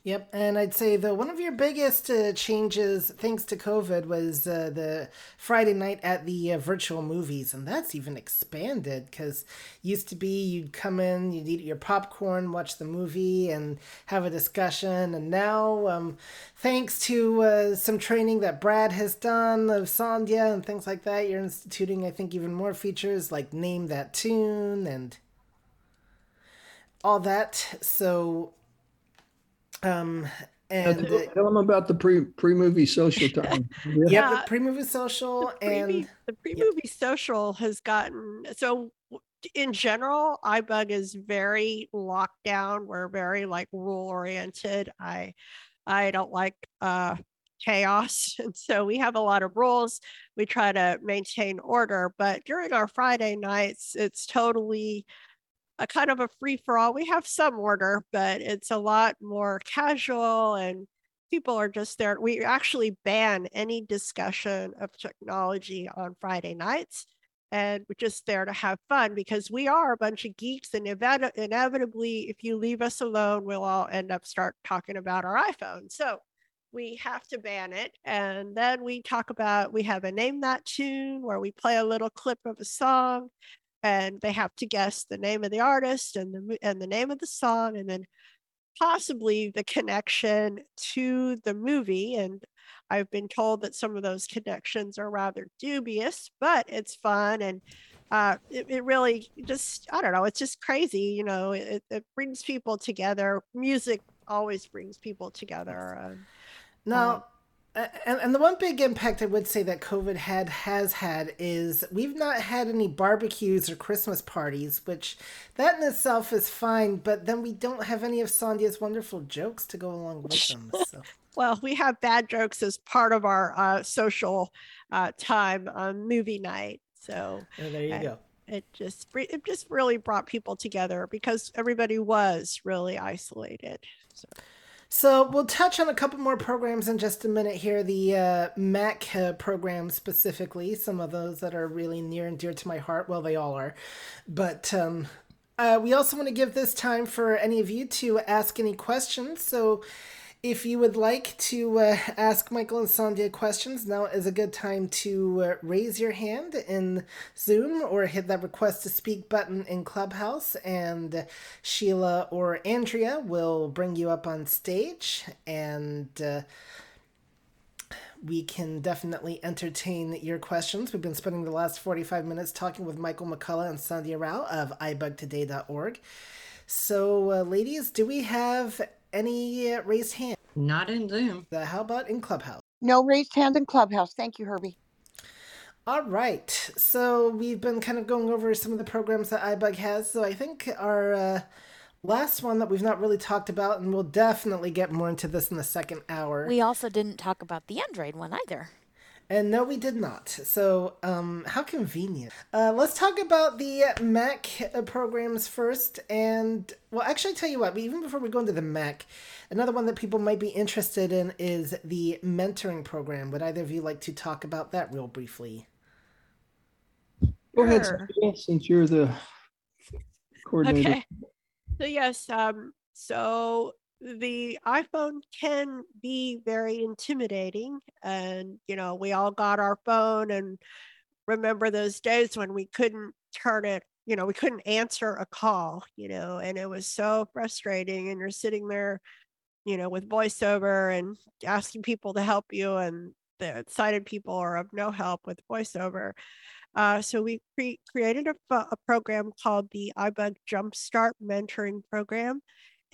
Yep, and I'd say the one of your biggest uh, changes, thanks to COVID, was uh, the Friday night at the uh, virtual movies, and that's even expanded because used to be you'd come in, you'd eat your popcorn, watch the movie, and have a discussion, and now, um, thanks to uh, some training that Brad has done of Sandhya and things like that, you're instituting, I think, even more features like name that tune and all that. So um, and tell, tell, them about the pre pre movie social time. *laughs* Yeah, yeah the pre movie social the and the pre movie yep. social has gotten so. In general, iBug is very locked down. We're very like rule oriented. I I don't like uh, chaos, *laughs* and so we have a lot of rules. We try to maintain order, but during our Friday nights, it's totally a kind of a free for all. We have some order, but it's a lot more casual and people are just there. We actually ban any discussion of technology on Friday nights. And we're just there to have fun because we are a bunch of geeks, and inevitably, if you leave us alone, we'll all end up start talking about our iPhone. So we have to ban it. And then we talk about we have a name that tune where we play a little clip of a song and they have to guess the name of the artist and the and the name of the song and then possibly the connection to the movie and I've been told that some of those connections are rather dubious, but it's fun and uh, it, it really just I don't know, it's just crazy, you know. It, it brings people together. Music always brings people together. Uh, now, um, and, and the one big impact I would say that COVID had has had is we've not had any barbecues or Christmas parties, which that in itself is fine, but then we don't have any of Sandhya's wonderful jokes to go along with them. *laughs* So. well, we have bad jokes as part of our uh, social uh, time on movie night. So oh, there you go. It just it just really brought people together because everybody was really isolated. So. So we'll touch on a couple more programs in just a minute here. The uh, Mac uh, program specifically, some of those that are really near and dear to my heart. Well, they all are, but um, uh, we also want to give this time for any of you to ask any questions. So if you would like to uh, ask Michael and Sandhya questions, now is a good time to uh, raise your hand in Zoom or hit that request to speak button in Clubhouse, and Sheila or Andrea will bring you up on stage, and uh, we can definitely entertain your questions. We've been spending the last 45 minutes talking with Michael McCullough and Sandhya Rao of ibugtoday.org. So, uh, ladies, do we have any uh, raised hand? Not in Zoom. The, how about in Clubhouse? No raised hand in Clubhouse. Thank you, Herbie. All right. So we've been kind of going over some of the programs that iBug has. So I think our uh, last one that we've not really talked about, and we'll definitely get more into this in the second hour. We also didn't talk about the Android one either. And no, we did not. So, um, how convenient. Uh, let's talk about the Mac uh, programs first. And, well, actually, I tell you what, even before we go into the Mac, another one that people might be interested in is the mentoring program. Would either of you like to talk about that real briefly? Go ahead, Sure. Sophia, since you're the coordinator. Okay. So yes, um, so the iPhone can be very intimidating, and you know, we all got our phone and remember those days when we couldn't turn it, you know, we couldn't answer a call, you know, and it was so frustrating. And you're sitting there, you know, with voiceover and asking people to help you, and the sighted people are of no help with voiceover. Uh, so we cre- created a, a program called the iBug Jumpstart Mentoring Program,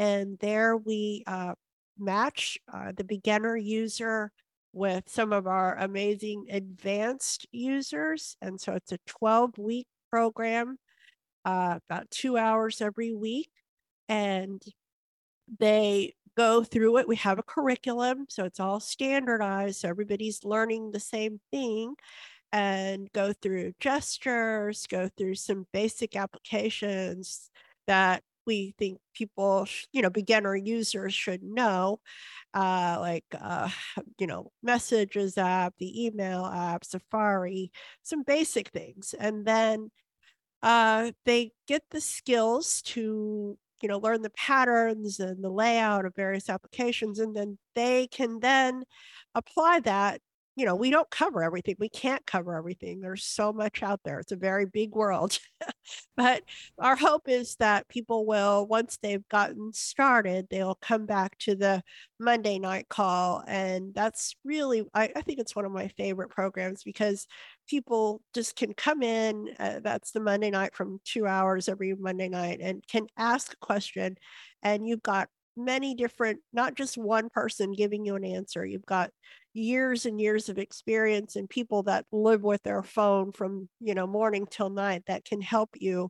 and there we uh, match uh, the beginner user with some of our amazing advanced users. And so it's a 12 week program, uh, about two hours every week. And they go through it. We have a curriculum, so it's all standardized. So everybody's learning the same thing and go through gestures, go through some basic applications that we think people, you know, beginner users should know, uh, like, uh, *sighs* you know, Messages app, the email app, Safari, some basic things. And then uh, they get the skills to you know learn the patterns and the layout of various applications and then they can then apply that you know we don't cover everything we can't cover everything there's so much out there it's a very big world *laughs* but our hope is that people will once they've gotten started they'll come back to the monday night call and that's really i, I think it's one of my favorite programs because people just can come in. Uh, that's the Monday night from two hours every Monday night and can ask a question. And you've got many different, not just one person giving you an answer. You've got years and years of experience and people that live with their phone from, you know, morning till night that can help you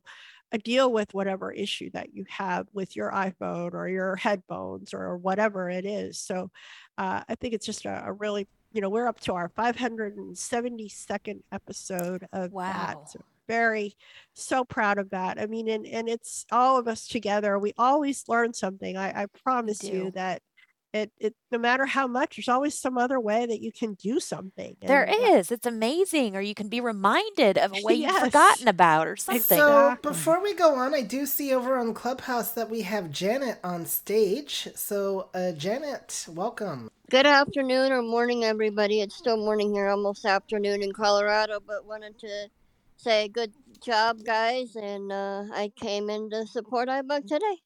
uh, deal with whatever issue that you have with your iPhone or your headphones or whatever it is. So uh, I think it's just a, a really you know, we're up to our 572nd episode of Wow. that. So very so proud of that. I mean, and and it's all of us together. We always learn something. I, I promise you that it it no matter how much, there's always some other way that you can do something. There And, uh, is. It's amazing. Or you can be reminded of a way you've forgotten about or something. So before we go on, I do see over on Clubhouse that we have Janet on stage. So uh, Janet, welcome. Good afternoon or morning, everybody. It's still morning here, almost afternoon in Colorado, but wanted to say good job, guys. And uh, I came in to support iBug today.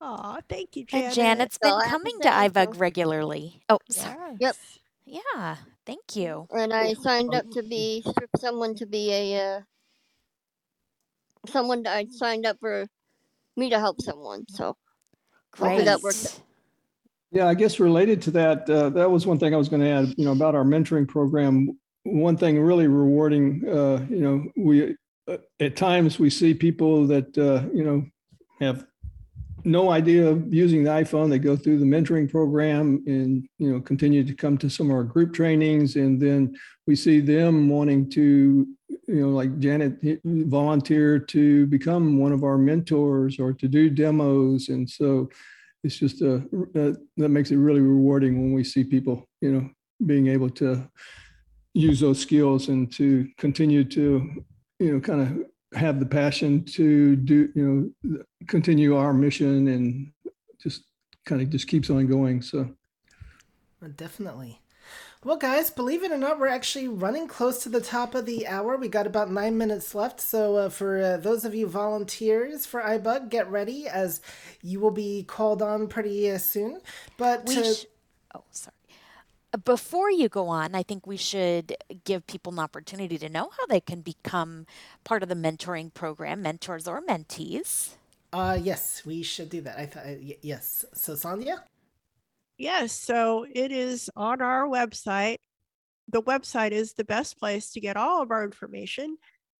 Aw, thank you, Janet. and Janet's So been I coming to say, iBug regularly. Oh, sorry. Yes. Yep. Yeah. Thank you. And I signed up to be someone to be a uh, someone. I signed up for me to help someone. So Hopefully Great. that worked. Yeah, I guess related to that, uh, that was one thing I was going to add, you know, about our mentoring program. One thing really rewarding, uh, you know, we, uh, at times we see people that, uh, you know, have no idea of using the iPhone. They go through the mentoring program and, you know, continue to come to some of our group trainings. And then we see them wanting to, you know, like Janet volunteer to become one of our mentors or to do demos. And so, it's just a, uh, that makes it really rewarding when we see people, you know, being able to use those skills and to continue to, you know, kind of have the passion to do, you know, continue our mission and just kind of just keeps on going. So Definitely. Well, guys, believe it or not, we're actually running close to the top of the hour. We got about nine minutes left. So, uh, for uh, those of you volunteers for iBug, get ready as you will be called on pretty uh, soon. But We sh- oh, sorry. Before you go on, I think we should give people an opportunity to know how they can become part of the mentoring program, mentors or mentees. uh, yes, we should do that. I thought, uh, y- yes. So, Sandhya? Yes, so it is on our website. The website is the best place to get all of our information.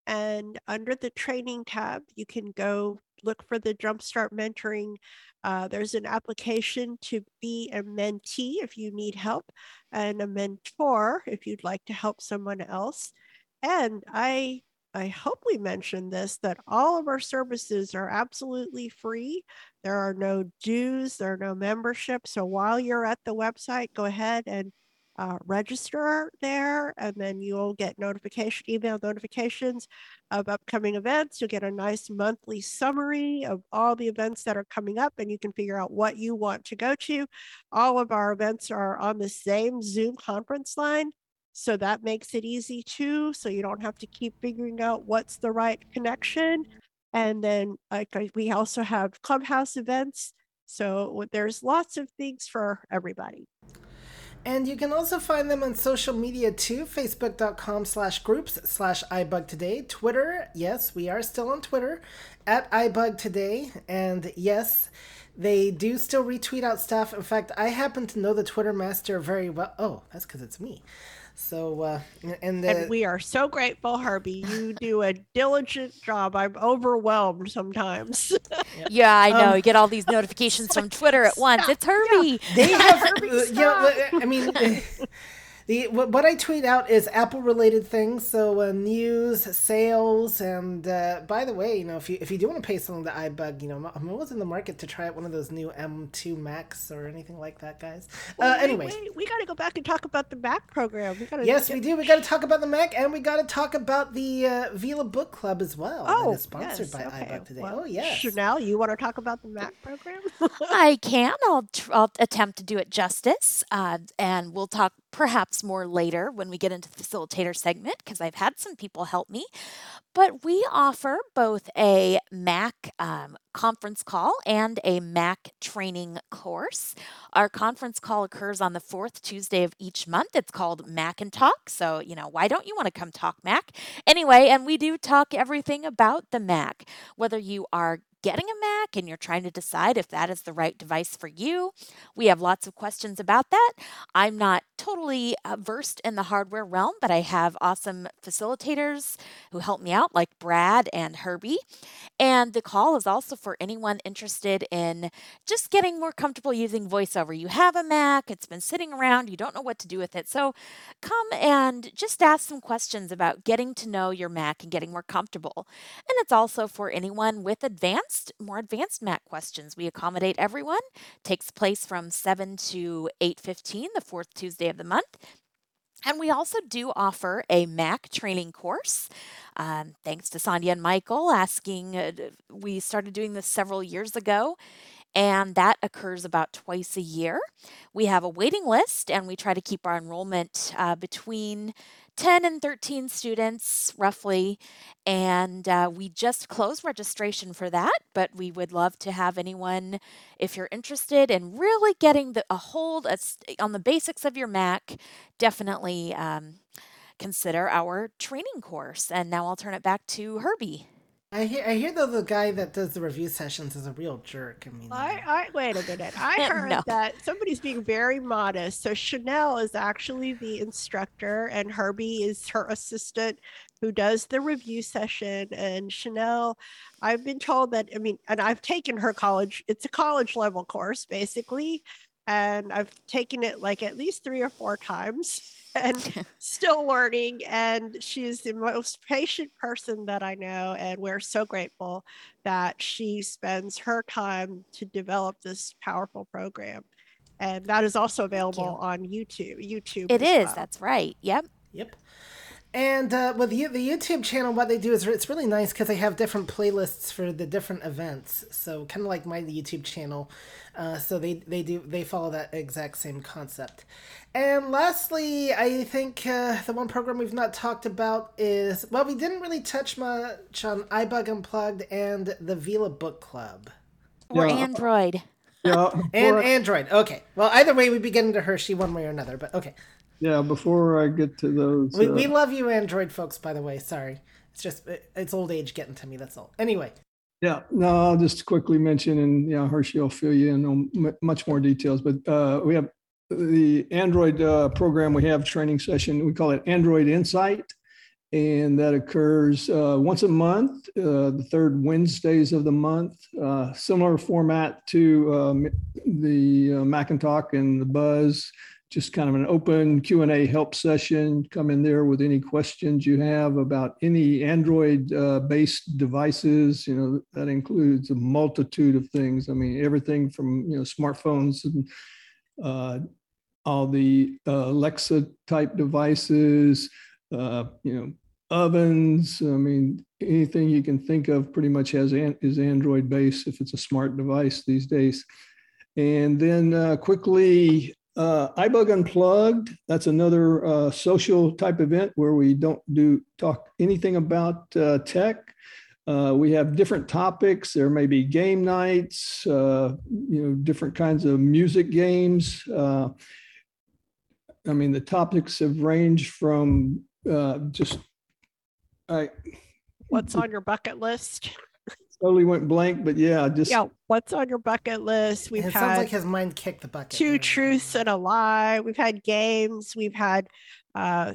And under the training tab, you can go look for the Jumpstart Mentoring. Uh, there's an application to be a mentee if you need help, and a mentor if you'd like to help someone else. And I I hope we mentioned this that all of our services are absolutely free. There are no dues, there are no memberships. So while you're at the website, go ahead and uh, register there, and then you'll get notification, email notifications of upcoming events. You'll get a nice monthly summary of all the events that are coming up, and you can figure out what you want to go to. All of our events are on the same Zoom conference line. So that makes it easy too. So you don't have to keep figuring out what's the right connection. And then like we also have clubhouse events. So there's lots of things for everybody. And you can also find them on social media too, facebook.com slash groups slash ibugtoday. Twitter, yes, we are still on Twitter, at ibugtoday. And yes, they do still retweet out stuff. In fact, I happen to know the Twitter master very well. Oh, that's because it's me. So, uh, and, the, and we are so grateful, Herbie. You do a diligent job. I'm overwhelmed sometimes. *laughs* yeah, I know. Um, you get all these notifications from *laughs* Twitter at once. It's Herbie. Yeah. *laughs* They have, Herbie, uh, yeah, I mean, the what I tweet out is Apple related things, so uh, news, sales, and uh, by the way, you know if you if you do want to pay something to iBug, you know I'm always in the market to try out one of those new M2 Macs or anything like that, guys. Well, uh, anyway, we got to go back and talk about the Mac program. We gotta yes, get... we do. We got to talk about the Mac, and we got to talk about the uh, Vila Book Club as well. Oh, that is sponsored yes, by okay. iBug today. Well, oh yes, Chanel, you want to talk about the Mac program? *laughs* I can. I'll, tr- I'll attempt to do it justice, uh, and we'll talk perhaps more later when we get into the facilitator segment because I've had some people help me. But we offer both a Mac um, conference call and a Mac training course. Our conference call occurs on the fourth Tuesday of each month. It's called Mac and Talk. So, you know, why don't you want to come talk Mac? Anyway, and we do talk everything about the Mac, whether you are getting a Mac and you're trying to decide if that is the right device for you. We have lots of questions about that. I'm not totally versed in the hardware realm, but I have awesome facilitators who help me out, like Brad and Herbie. And the call is also for anyone interested in just getting more comfortable using VoiceOver. You have a Mac, it's been sitting around, you don't know what to do with it. So come and just ask some questions about getting to know your Mac and getting more comfortable. And it's also for anyone with advanced advanced, more advanced Mac questions. We accommodate everyone. Takes place from 7 to 8:15 the fourth Tuesday of the month. And we also do offer a Mac training course. Um, thanks to Sandhya and Michael asking, uh, we started doing this several years ago, and that occurs about twice a year. We have a waiting list, and we try to keep our enrollment uh, between 10 and 13 students roughly and uh, we just closed registration for that but we would love to have anyone if you're interested in really getting the, a hold on the basics of your mac definitely um, consider our training course. And now i'll turn it back to herbie I hear, I hear though the guy that does the review sessions is a real jerk. I mean, I, I wait a minute. I *laughs* heard no. that somebody's being very modest. So Chanel is actually the instructor, and Herbie is her assistant who does the review session. And Chanel, I've been told that. I mean, and I've taken her college. It's a college level course basically, and I've taken it like at least three or four times and *laughs* still learning. And she's the most patient person that I know. And we're so grateful that she spends her time to develop this powerful program. And that is also available on YouTube. YouTube. It is. Well. That's right. Yep. Yep. And uh, with the, the YouTube channel, what they do is it's really nice because they have different playlists for the different events. So kind of like my YouTube channel. Uh, so they, they do they follow that exact same concept. And lastly, I think uh, the one program we've not talked about is well, we didn't really touch much on iBug Unplugged and the Vila Book Club. Or yeah. Android. Yeah. and Android. Okay. Well, either way, we'd be getting to Hershey one way or another. But okay. Yeah, before I get to those, we, uh, we love you, Android folks. By the way, sorry, it's just it's old age getting to me. That's all. Anyway. Yeah, no, I'll just quickly mention, and yeah, Hershey will fill you in on much more details. But uh, we have the Android uh, program. We have training session. We call it Android Insight, and that occurs uh, once a month, uh, the third Wednesdays of the month. Uh, similar format to um, the uh, Mac and Talk and the Buzz, just kind of an open Q&A help session. Come in there with any questions you have about any Android-based uh, devices. You know, that includes a multitude of things. I mean, everything from, you know, smartphones and uh, all the Alexa type devices, uh, you know, ovens. I mean, anything you can think of pretty much has an, is Android based if it's a smart device these days. And then uh, quickly, uh, iBug Unplugged. That's another uh, social type event where we don't do talk anything about uh, tech. Uh, we have different topics. There may be game nights, uh, you know, different kinds of music games. Uh, I mean, the topics have ranged from uh, just I What's on your bucket list? Totally went blank, but yeah, just Yeah, what's on your bucket list? We've it had sounds like his mind kicked the bucket. two there. truths and a lie. We've had games. We've had uh,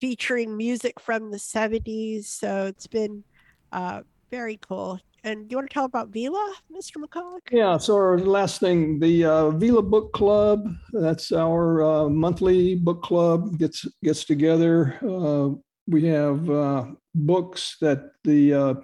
featuring music from the 70s. So it's been uh, very cool. And you want to tell about Vila, Mr. McCullough? Yeah, so our last thing, the uh, Vila Book Club, that's our uh, monthly book club gets gets together. Uh, we have uh, books that the uh,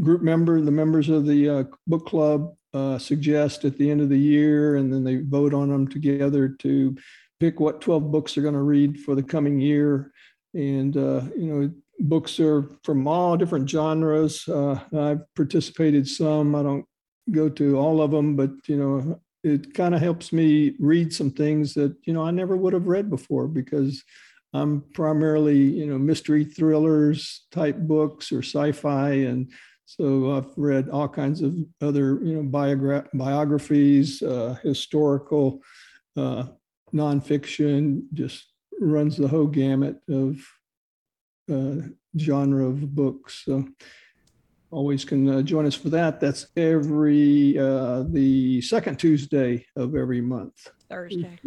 group member, the members of the uh, book club uh, suggest at the end of the year, and then they vote on them together to pick what 12 books they're going to read for the coming year. And, uh, you know, books are from all different genres. Uh, I've participated some. I don't go to all of them, but you know, it kind of helps me read some things that you know I never would have read before because I'm primarily you know mystery thrillers type books or sci-fi, and so I've read all kinds of other you know biogra- biographies, uh, historical, uh, nonfiction, just runs the whole gamut of uh, genre of books. So always can uh, join us for that. That's every uh, the second Tuesday of every month. Thursday.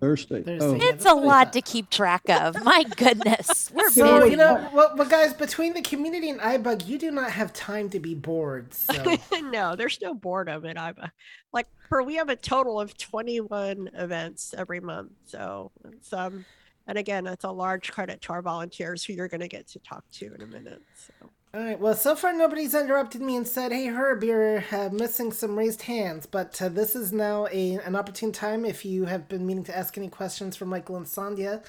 Thursday. Thursday. Oh, It's a that's what I lot to keep track of. *laughs* My goodness. We're So busy. you know, well, well, guys, between the community and iBug, you do not have time to be bored. So *laughs* no, there's no boredom at iBug. Like per we have a total of 21 events every month. So it's um and again, that's a large credit to our volunteers who you're gonna get to talk to in a minute. So All right. Well, so far nobody's interrupted me and said, "Hey, Herb, you're uh, missing some raised hands." But uh, this is now a an opportune time if you have been meaning to ask any questions for Michael and Sandhya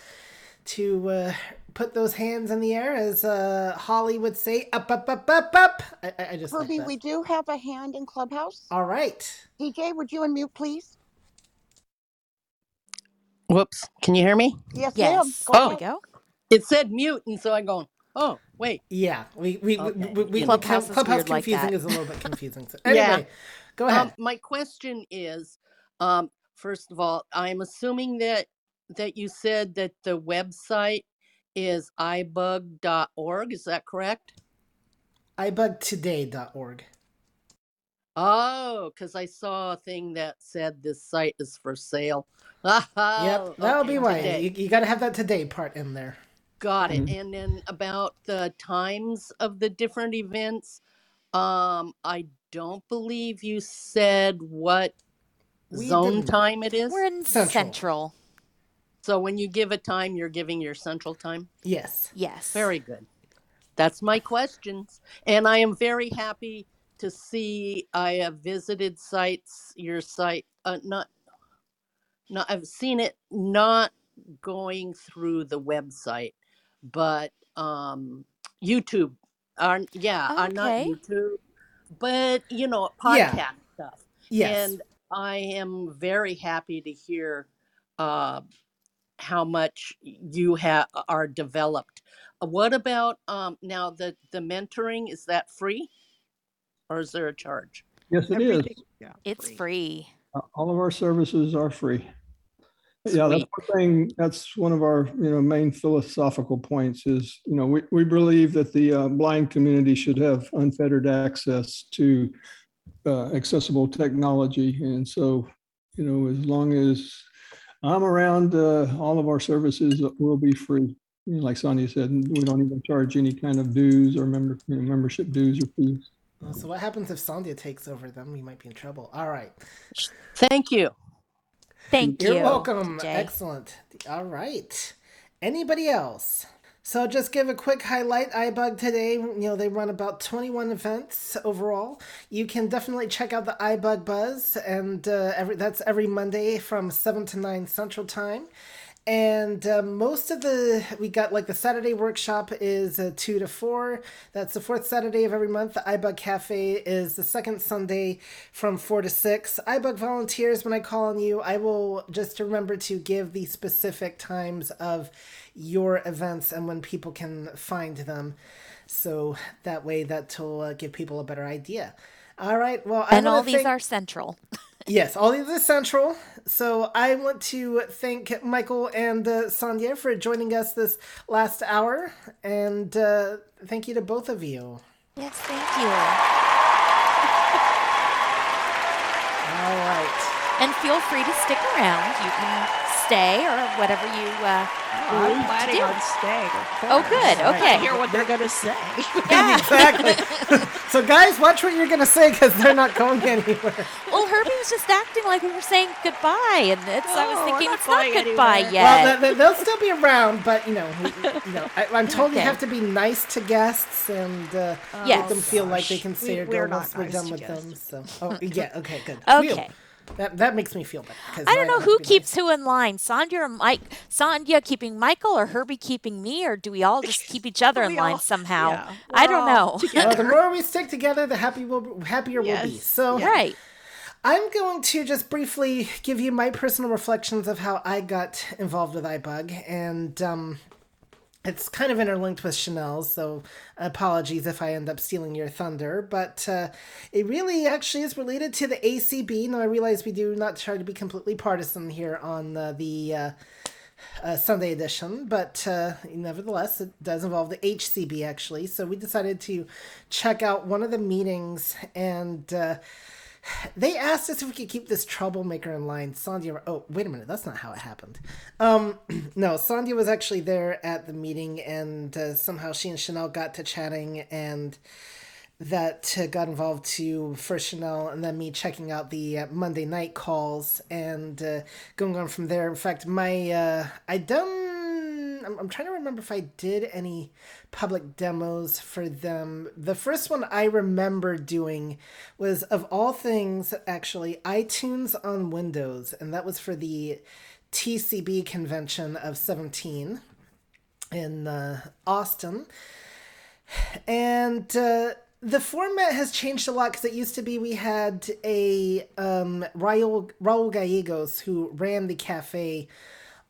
to uh, put those hands in the air, as uh, Holly would say, "Up, up, up, up, up." I, I I just like Herbie, that. we do have a hand in Clubhouse. All right. DJ, would you unmute, please? Whoops. Can you hear me? Yes. Yes. Go There we go. It said mute, and so I go, oh, wait. Yeah, we we we, Okay. we, we Clubhouse is Clubhouse like confusing that. is a little bit *laughs* confusing. So anyway, Yeah. go ahead. Um, my question is, um, first of all, I'm assuming that that you said that the website is ibug.org. Is that correct? iBugtoday.org. Oh, because I saw a thing that said this site is for sale. *laughs* Oh, Yep, that'll okay, be why. today. You, you got to have that today part in there. Got it. And then about the times of the different events, um, I don't believe you said what We zone didn't. time it is. We're in Central. Central. So when you give a time, you're giving your central time. Yes. Yes. Very good. That's my questions. And I am very happy to see I have visited sites, your site, uh, not, not, I've seen it not going through the website, but um, YouTube. Are, yeah, are not Okay. YouTube, but you know, podcast Yeah. stuff. Yes. And I am very happy to hear uh, how much you have are developed. Uh, What about um, now the the mentoring? Is that free, or is there a charge? yes, it is. everything- Yeah. It's free. Uh, All of our services are free. Yeah, that's Sweet. one thing, that's one of our, you know, main philosophical points is, you know, we, we believe that the uh, blind community should have unfettered access to uh, accessible technology. And so, you know, as long as I'm around, uh, all of our services will be free. like Sandhya said, we don't even charge any kind of dues or member, you know, membership dues or fees. So what happens if Sandhya takes over? Then we might be in trouble. All right. Thank you. Thank You're you. welcome. Jay. Excellent. All right. Anybody else? So just give a quick highlight. iBug today, you know, they run about 21 events overall. You can definitely check out the iBug Buzz, and uh, every that's every Monday from 7 to 9 Central Time. And uh, most of the, we got like the Saturday workshop is uh, 2 to 4. That's the fourth Saturday of every month. The iBug Cafe is the second Sunday from 4 to 6. iBug volunteers, when I call on you, I will just remember to give the specific times of your events and when people can find them. So that way that'll uh, give people a better idea. All right. Well, I And all these thank- are central. *laughs* Yes, all these are central. So I want to thank Michael and uh, Sandhya for joining us this last hour, and uh, thank you to both of you. Yes, thank you. *laughs* All right. And feel free to stick around. You can stay or whatever you uh, I'm to planning do. on staying. Oh, course. good. I Okay. hear what they're gonna say. *laughs* Yeah. exactly. *laughs* so, guys, watch what you're going to say because they're not going *laughs* anywhere. Well, Herbie was just acting like we were saying goodbye, and it's, I was thinking not it's not goodbye anywhere. yet. Well, they, they'll still be around, but you know, you know, I, I'm told you have to be nice to guests and uh, Yes. make them feel like they can gosh. stay We- or go we're not we're nice done with guests. them. So, oh yeah, okay, good. Phew. Okay. That that makes me feel better. 'cause I don't know who to be keeps who in line. Sandra or Mike? Sandra keeping Michael or Herbie keeping me, or do we all just keep each other in *laughs* line all- somehow? yeah, I don't know. nice. Well, the more we stick together, the happy we'll, happier we'll be. Yes. So, right. I'm going to just briefly give you my personal reflections of how I got involved with iBug, and um, it's kind of interlinked with Chanel's, so apologies if I end up stealing your thunder. But uh, it really actually is related to the ACB. Now, I realize we do not try to be completely partisan here on uh, the. Uh, Sunday edition, but uh, nevertheless, it does involve the ACB actually. So we decided to check out one of the meetings, and uh, they asked us if we could keep this troublemaker in line. Sandhya, oh wait a minute, that's not how it happened. Um, *clears throat* no, Sandhya was actually there at the meeting, and uh, somehow she and Chanel got to chatting, and that uh, got involved to first Chanel and then me checking out the uh, Monday night calls and uh, going on from there. In fact, my uh, I done. I'm, I'm trying to remember if I did any public demos for them. The first one I remember doing was of all things actually iTunes on Windows, and that was for the TCB convention of 17 in uh, Austin and uh, the format has changed a lot because it used to be we had a um, Raul, Raul Gallegos who ran the cafe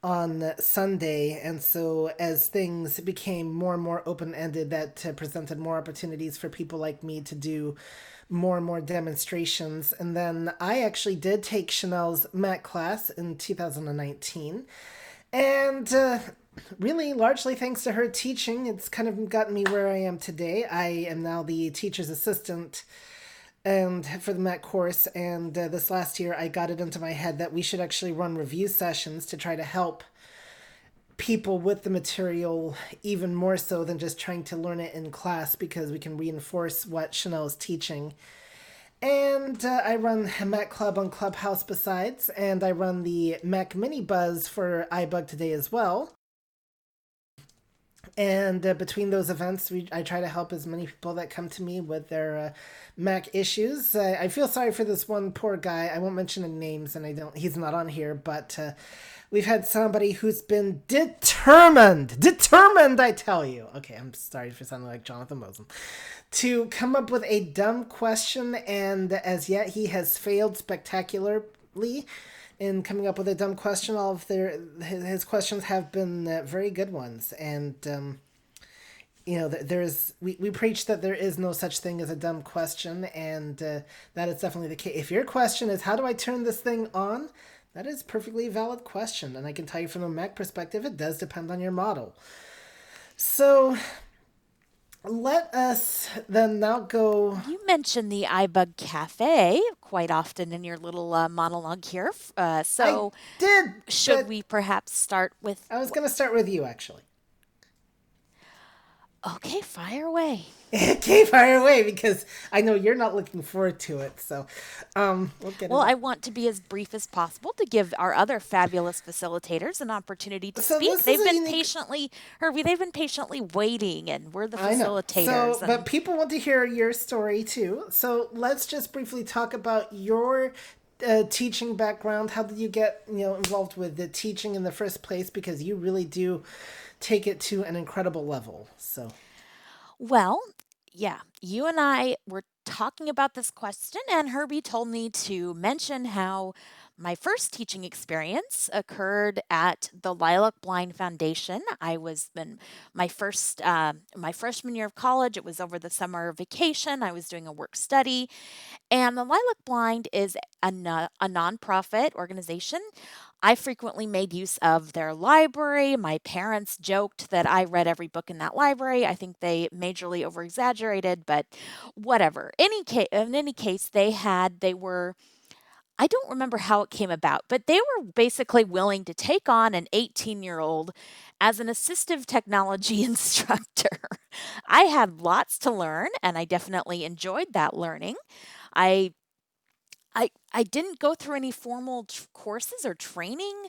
on Sunday, and so as things became more and more open ended, that uh, presented more opportunities for people like me to do more and more demonstrations. And then I actually did take Chanel's Mac class in 2019. And uh, really, largely thanks to her teaching, it's kind of gotten me where I am today. I am now the teacher's assistant and for the Mac course. And uh, this last year, I got it into my head that we should actually run review sessions to try to help people with the material even more so than just trying to learn it in class because we can reinforce what Chanel is teaching. And uh, I run Mac Club on Clubhouse besides, and I run the Mac Mini Buzz for iBug today as well. And uh, between those events, we, I try to help as many people that come to me with their uh, Mac issues. Uh, I feel sorry for this one poor guy. I won't mention any names, and I don't. He's not on here, but uh, we've had somebody who's been determined, determined. I tell you. Okay, I'm sorry for sounding like Jonathan Mosen. To come up with a dumb question, and as yet he has failed spectacularly in coming up with a dumb question. All of their his, questions have been uh, very good ones, and um, you know, there's we, we preach that there is no such thing as a dumb question, and uh, that is definitely the case. If your question is how do I turn this thing on, that is perfectly valid question, and I can tell you from a Mac perspective, it does depend on your model. So let us then now go. You mentioned the iBug Cafe quite often in your little uh, monologue here. Uh, so, I did. should we perhaps start with? I was going to start with you actually. Okay, fire away. *laughs* okay, fire away because I know you're not looking forward to it. So, um, we'll get. Well, I want to be as brief as possible to give our other fabulous facilitators an opportunity to so speak. They've been unique... patiently, Herbie. They've been patiently waiting, and we're the facilitators. So, and... but people want to hear your story too. So let's just briefly talk about your uh, teaching background. How did you get you know involved with the teaching in the first place? Because you really do take it to an incredible level. So, well, yeah, you and I were talking about this question, and Herbie told me to mention how my first teaching experience occurred at the Lilac Blind Foundation. I was in my first, uh, my freshman year of college. It was over the summer vacation. I was doing a work study, and the Lilac Blind is a, a nonprofit organization. I frequently made use of their library. My parents joked that I read every book in that library. I think they majorly over exaggerated, but whatever. Any case, in any case, they had they were I don't remember how it came about, but they were basically willing to take on an 18 year old as an assistive technology *laughs* instructor. I had lots to learn and I definitely enjoyed that learning. I I I didn't go through any formal t- courses or training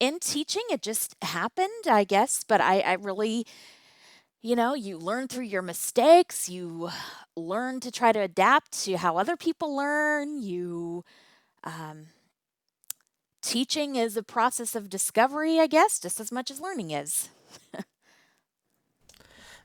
in teaching. It just happened, I guess, but I, I really you know, you learn through your mistakes, you learn to try to adapt to how other people learn, you um, teaching is a process of discovery, I guess, just as much as learning is. *laughs*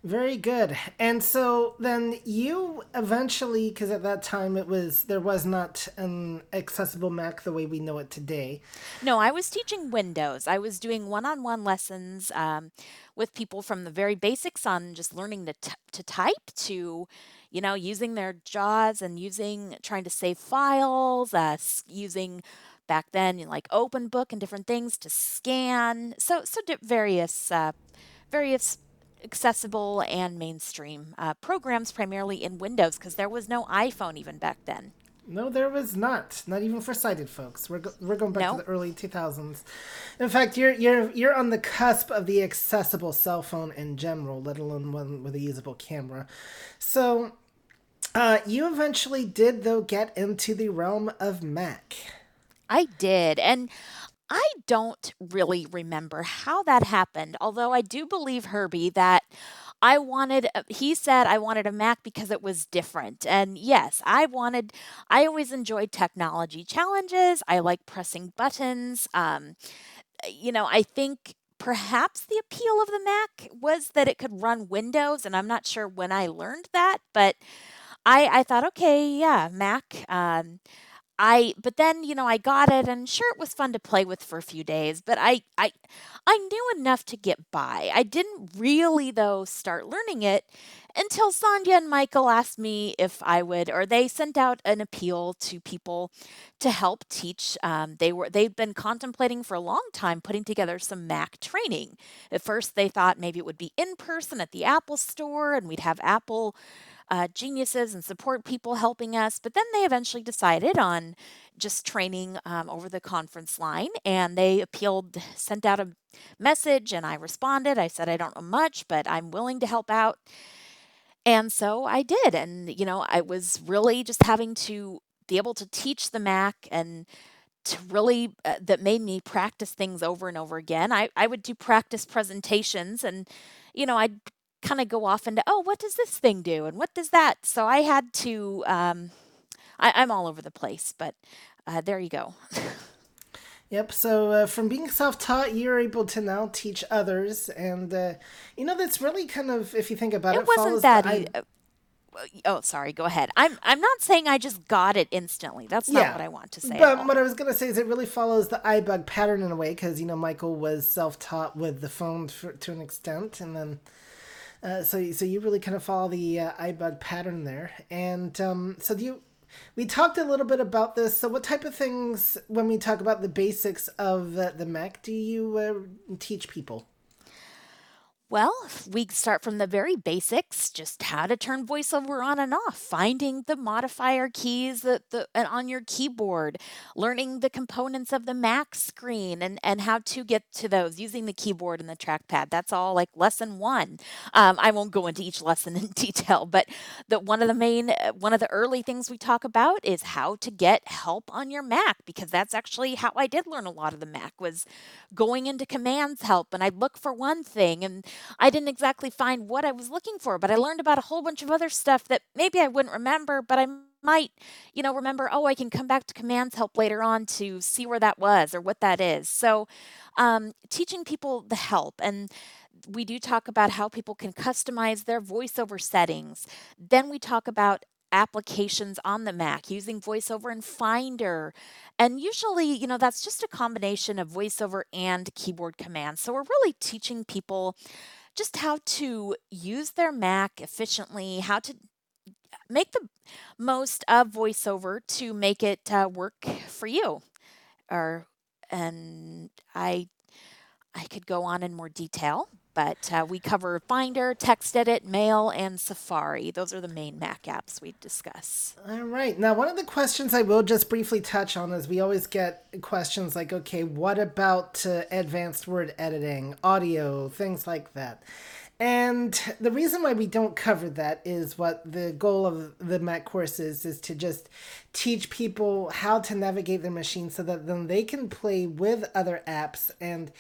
Very good. And so then you eventually, because at that time it was there was not an accessible Mac the way we know it today. No, I was teaching Windows. I was doing one-on-one lessons um, with people from the very basics on just learning to t- to type to you know, using their jaws and using trying to save files, uh, using back then you know, like open book and different things to scan so so various uh, various accessible and mainstream uh, programs primarily in windows because there was no iphone even back then no, there was not. Not even for sighted folks. We're go- we're going back to the early 2000s. In fact, you're you're you're on the cusp of the accessible cell phone in general, let alone one with a usable camera. So, uh, you eventually did, though, get into the realm of Mac. I did. And I don't really remember how that happened, although I do believe Herbie that I wanted, uh, he said I wanted a Mac because it was different. And yes, I wanted, I always enjoyed technology challenges. I like pressing buttons. Um, you know, I think perhaps the appeal of the Mac was that it could run Windows, and I'm not sure when I learned that, but I I thought, okay, yeah, Mac. Um, I but then you know I got it and sure it was fun to play with for a few days but I I I knew enough to get by. I didn't really though start learning it until Sandhya and Michael asked me if I would or they sent out an appeal to people to help teach. Um, they were they've been contemplating for a long time putting together some Mac training. At first they thought maybe it would be in person at the Apple store and we'd have Apple uh, geniuses and support people helping us. But then they eventually decided on just training um, over the conference line and they appealed, sent out a message, and I responded. I said, I don't know much, but I'm willing to help out. And so I did. And, you know, I was really just having to be able to teach the Mac and to really uh, that made me practice things over and over again. I, I would do practice presentations and you know I'd kind of go off into, oh, what does this thing do? And what does that? So I had to, um, I, am all over the place, but uh, there you go. Yep. So uh, from being self-taught, you're able to now teach others, and uh, you know that's really kind of, if you think about it, it wasn't that. I... Uh, oh, sorry. Go ahead. I'm I'm not saying I just got it instantly. That's not yeah, what I want to say. But what I was gonna say is it really follows the iBug pattern in a way, because you know Michael was self-taught with the phone for, to an extent, and then uh, so so you really kind of follow the uh, iBug pattern there, and um, so do you. We talked a little bit about this. So, what type of things, when we talk about the basics of uh, the Mac, do you uh, teach people? Well, we start from the very basics, just how to turn voiceover on and off, finding the modifier keys that the on your keyboard, learning the components of the Mac screen and and how to get to those using the keyboard and the trackpad. That's all like lesson one. Um, I won't go into each lesson *laughs* in detail, but the one of the main uh, one of the early things we talk about is how to get help on your Mac because that's actually how I did learn a lot of the Mac was going into commands help and I'd look for one thing and I didn't exactly find what I was looking for, but I learned about a whole bunch of other stuff that maybe I wouldn't remember, but I might, you know, remember, oh, I can come back to commands help later on to see where that was or what that is. So, um, teaching people the help and we do talk about how people can customize their voiceover settings. Then we talk about applications on the Mac using VoiceOver and Finder. And usually, you know, that's just a combination of VoiceOver and keyboard commands. So we're really teaching people just how to use their Mac efficiently, how to make the most of VoiceOver to make it uh, work for you. Or and I I could go on in more detail, but uh, we cover Finder, TextEdit, Mail, and Safari. Those are the main Mac apps we discuss. All right. Now, one of the questions I will just briefly touch on is we always get questions like, okay, what about uh, advanced word editing, audio, things like that? And the reason why we don't cover that is what the goal of the Mac course is, is to just teach people how to navigate their machine so that then they can play with other apps and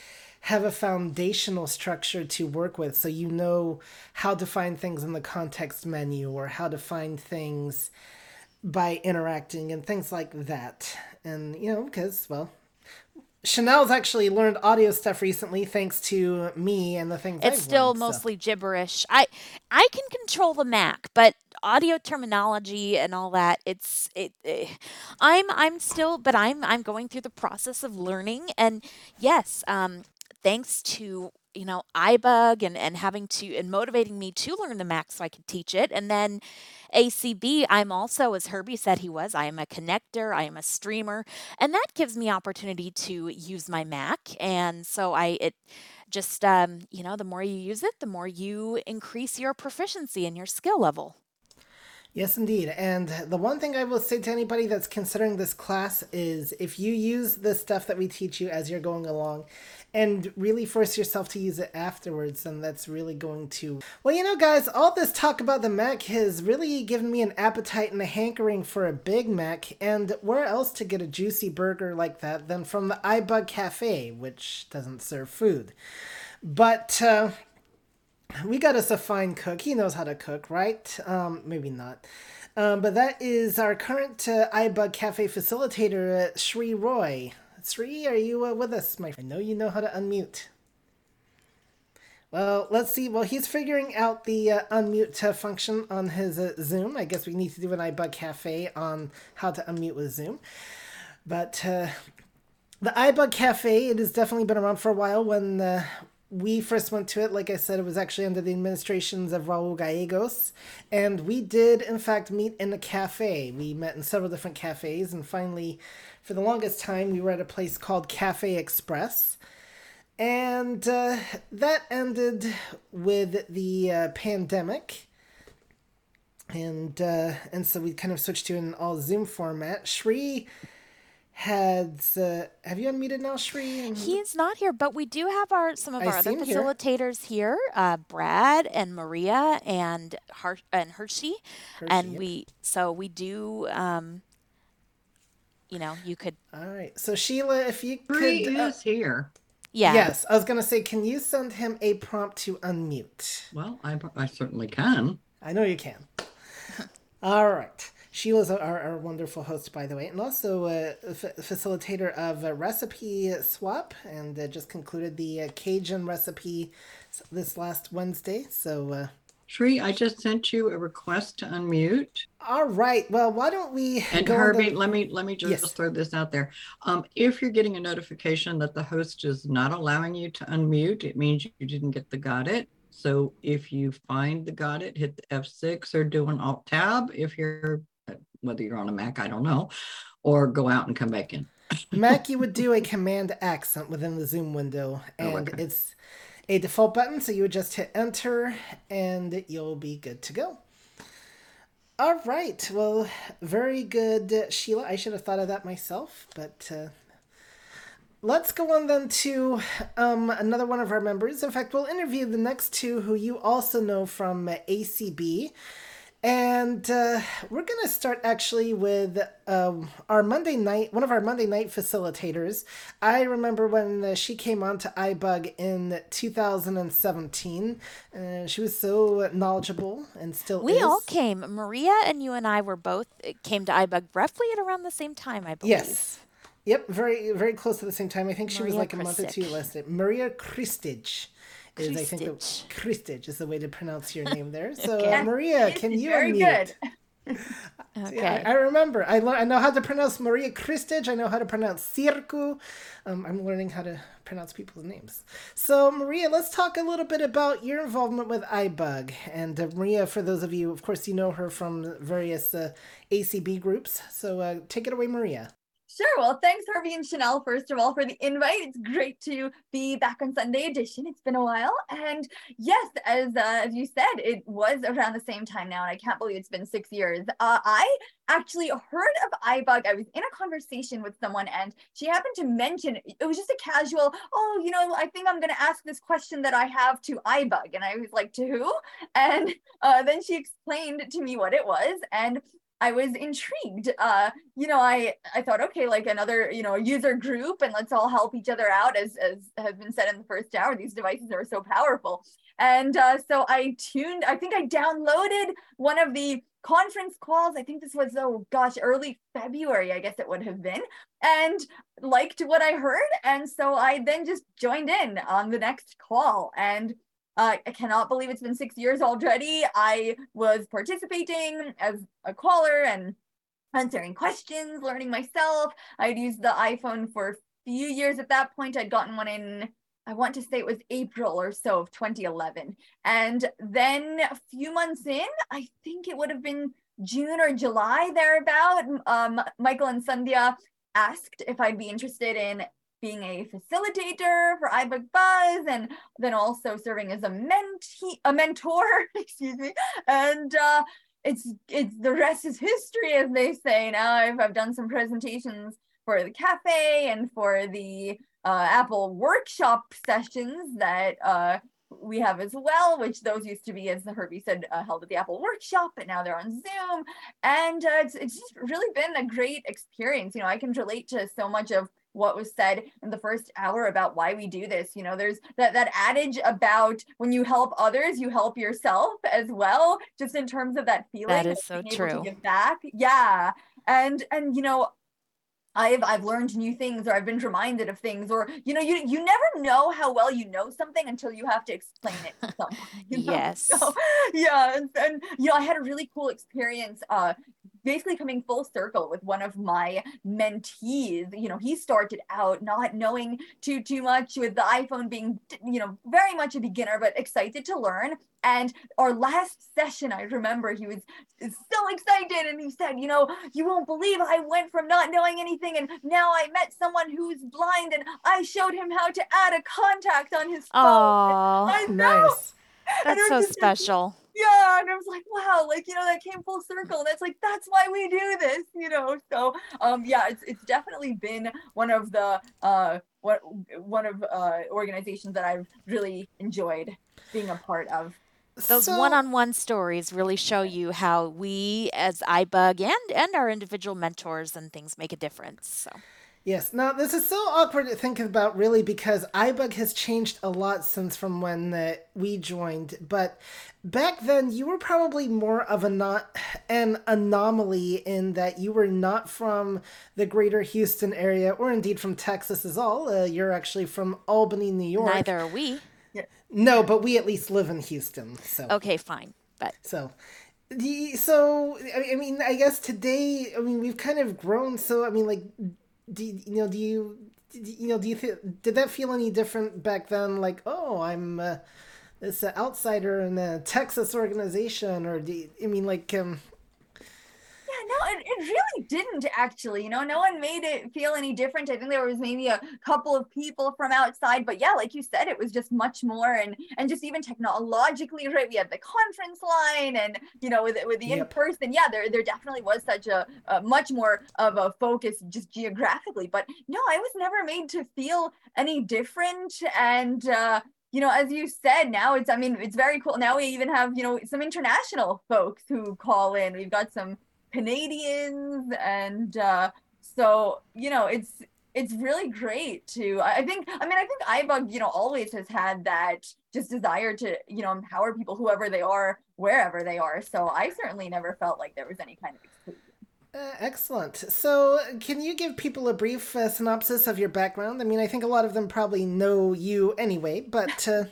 have a foundational structure to work with so you know how to find things in the context menu or how to find things by interacting and things like that. And, you know, because, well, Chanel's actually learned audio stuff recently thanks to me and the things it's I've still learned, mostly so. gibberish i i can control the mac but audio terminology and all that it's it, it, eh, i'm i'm still but i'm i'm going through the process of learning and yes um thanks to you know ibug and and having to and motivating me to learn the mac so i could teach it. And then acb i'm also as herbie said he was i am a connector i am a streamer and that gives me opportunity to use my mac. And so i it just um, you know the more you use it the more you increase your proficiency and your skill level. Yes, indeed. And the one thing I will say to anybody that's considering this class is if you use the stuff that we teach you as you're going along and really force yourself to use it afterwards, then that's really going to. Well, you know, guys, all this talk about the Mac has really given me an appetite and a hankering for a Big Mac. And where else to get a juicy burger like that than from the iBug Cafe, which doesn't serve food? But. Uh, we got us a fine cook. He knows how to cook, right? Um, maybe not. Um, but that is our current uh, iBug Cafe facilitator, uh, Shri Roy. Shri, are you uh, with us, my? I know you know how to unmute. Well, let's see. Well, he's figuring out the uh, unmute uh, function on his uh, Zoom. I guess we need to do an iBug Cafe on how to unmute with Zoom. But uh, the iBug Cafe, it has definitely been around for a while. When uh, we first went to it, like I said, it was actually under the administrations of Raul Gallegos. And we did, in fact, meet in a cafe. We met in several different cafes. And finally, for the longest time, we were at a place called Cafe Express. And uh, that ended with the uh, pandemic. And uh, and so we kind of switched to an all Zoom format. Shri had uh, have you unmuted now, Shri? He's not here, but we do have our some of I our other facilitators here, here uh, Brad and Maria and Har- and Hershey, Hershey and we so we do. Um, you know, you could. All right, so Sheila, if you Shri could, uh, is here. Yeah. Yes, I was gonna say, can you send him a prompt to unmute? Well, I I certainly can. I know you can. *laughs* All right. Sheila's our, our wonderful host, by the way, and also a f- facilitator of a recipe swap, and uh, just concluded the uh, Cajun recipe this last Wednesday. So, Shri, I just sent you a request to unmute. All right. Well, why don't we? And Herbie, the... let me let me just yes. throw this out there. Um, if you're getting a notification that the host is not allowing you to unmute, it means you didn't get the got it. So if you find the got it, hit the F6 or do an Alt Tab. If you're whether you're on a Mac, I don't know, or go out and come back in. Mac, you would *laughs* do a Command accent within the Zoom window, oh, and oh, okay. it's a default button, so you would just hit enter and you'll be good to go. All right. Well, very good, Sheila. I should have thought of that myself, but uh, let's go on then to um, another one of our members. In fact, we'll interview the next two who you also know from ACB. And uh, we're going to start actually with um, our Monday night, one of our Monday night facilitators. I remember when uh, she came on to iBug in 2017. Uh, she was so knowledgeable and still we is. all came. Maria and you and I were both uh, came to iBug roughly at around the same time, I believe. Yes. Yep, very very close at the same time. I think she was Maria like a month or two less. Maria Kristage is I think the. Kristage is the way to pronounce your *laughs* name there. So Okay. uh, Maria, can you very unmute? good. Okay. *laughs* *laughs* Yeah, I, I remember. I, lear- I know how to pronounce Maria Kristage. I know how to pronounce Circu. Um, I'm learning how to pronounce people's names. So, Maria, let's talk a little bit about your involvement with iBug. And uh, Maria, for those of you, of course, you know her from various uh, ACB groups. So, uh, take it away, Maria. Sure. Well, thanks, Harvey and Chanel, first of all, for the invite. It's great to be back on Sunday edition. It's been a while. And yes, as uh, as you said, it was around the same time now. And I can't believe it's been six years. Uh, I actually heard of iBug. I was in a conversation with someone and she happened to mention it was just a casual, oh, you know, I think I'm going to ask this question that I have to iBug. And I was like, to who? And uh, then she explained to me what it was. And I was intrigued. Uh, you know, I I thought, okay, like another, you know, user group, and let's all help each other out. As as has been said in the first hour, these devices are so powerful. And uh, so I tuned. I think I downloaded one of the conference calls. I think this was oh gosh, early February, I guess it would have been, and liked what I heard. And so I then just joined in on the next call and. Uh, I cannot believe it's been six years already. I was participating as a caller and answering questions, learning myself. I'd used the iPhone for a few years at that point. I'd gotten one in, I want to say it was April or so of 2011. And then a few months in, I think it would have been June or July thereabout, um, Michael and Sandhya asked if I'd be interested in being a facilitator for iBug Buzz and then also serving as a mentee, a mentor, *laughs* excuse me. And uh, it's it's the rest is history, as they say. Now I've I've done some presentations for the cafe and for the uh, Apple workshop sessions that uh, we have as well, which those used to be, as the Herbie said, uh, held at the Apple Workshop, but now they're on Zoom. And uh, it's, it's just really been a great experience. You know, I can relate to so much of what was said in the first hour about why we do this. You know, there's that, that adage about when you help others, you help yourself as well, just in terms of that feeling. That is of so being able to true. give back. Yeah. And, and, you know, I've I've learned new things or I've been reminded of things or you know you you never know how well you know something until you have to explain it to someone. *laughs* you know? Yes. So, yeah, and, and you know I had a really cool experience uh basically coming full circle with one of my mentees you know he started out not knowing too too much with the iphone being you know very much a beginner but excited to learn and our last session i remember he was so excited and he said you know you won't believe i went from not knowing anything and now i met someone who's blind and i showed him how to add a contact on his phone Oh. Nice. That's so just- special. Yeah and i was like wow like you know that came full circle and it's like that's why we do this you know so um yeah it's it's definitely been one of the uh what one of uh organizations that i've really enjoyed being a part of Those So- one-on-one stories really show you how we, as iBug and and our individual mentors and things, make a difference. So Yes. Now this is so awkward to think about, really, because iBug has changed a lot since from when uh, we joined. But back then, you were probably more of a not an anomaly in that you were not from the greater Houston area, or indeed from Texas as all. Uh, you're actually from Albany, New York. neither are we. No, but we at least live in Houston. So Okay, fine, but so, the so I mean, I guess today, I mean, we've kind of grown. So, I mean, like, do you know? Do you you know? Do you th- did that feel any different back then? Like, oh, I'm uh, this uh, outsider in a Texas organization, or do you, I mean, like, um, no it, it really didn't actually. You know, no one made it feel any different. I think there was maybe a couple of people from outside, but yeah, like you said, it was just much more and and just even technologically, right? We had the conference line and you know with with the yep. in person, yeah, there there definitely was such a, a much more of a focus just geographically. But no, I was never made to feel any different and uh you know, as you said, now it's, I mean, it's very cool. Now we even have, you know, some international folks who call in. We've got some Canadians and uh, so, you know, it's, it's really great to, I think, I mean, I think iBug, you know, always has had that just desire to, you know, empower people, whoever they are, wherever they are. So I certainly never felt like there was any kind of exclusion. Uh, excellent. So, can you give people a brief uh, synopsis of your background? I mean, I think a lot of them probably know you anyway, but. Uh...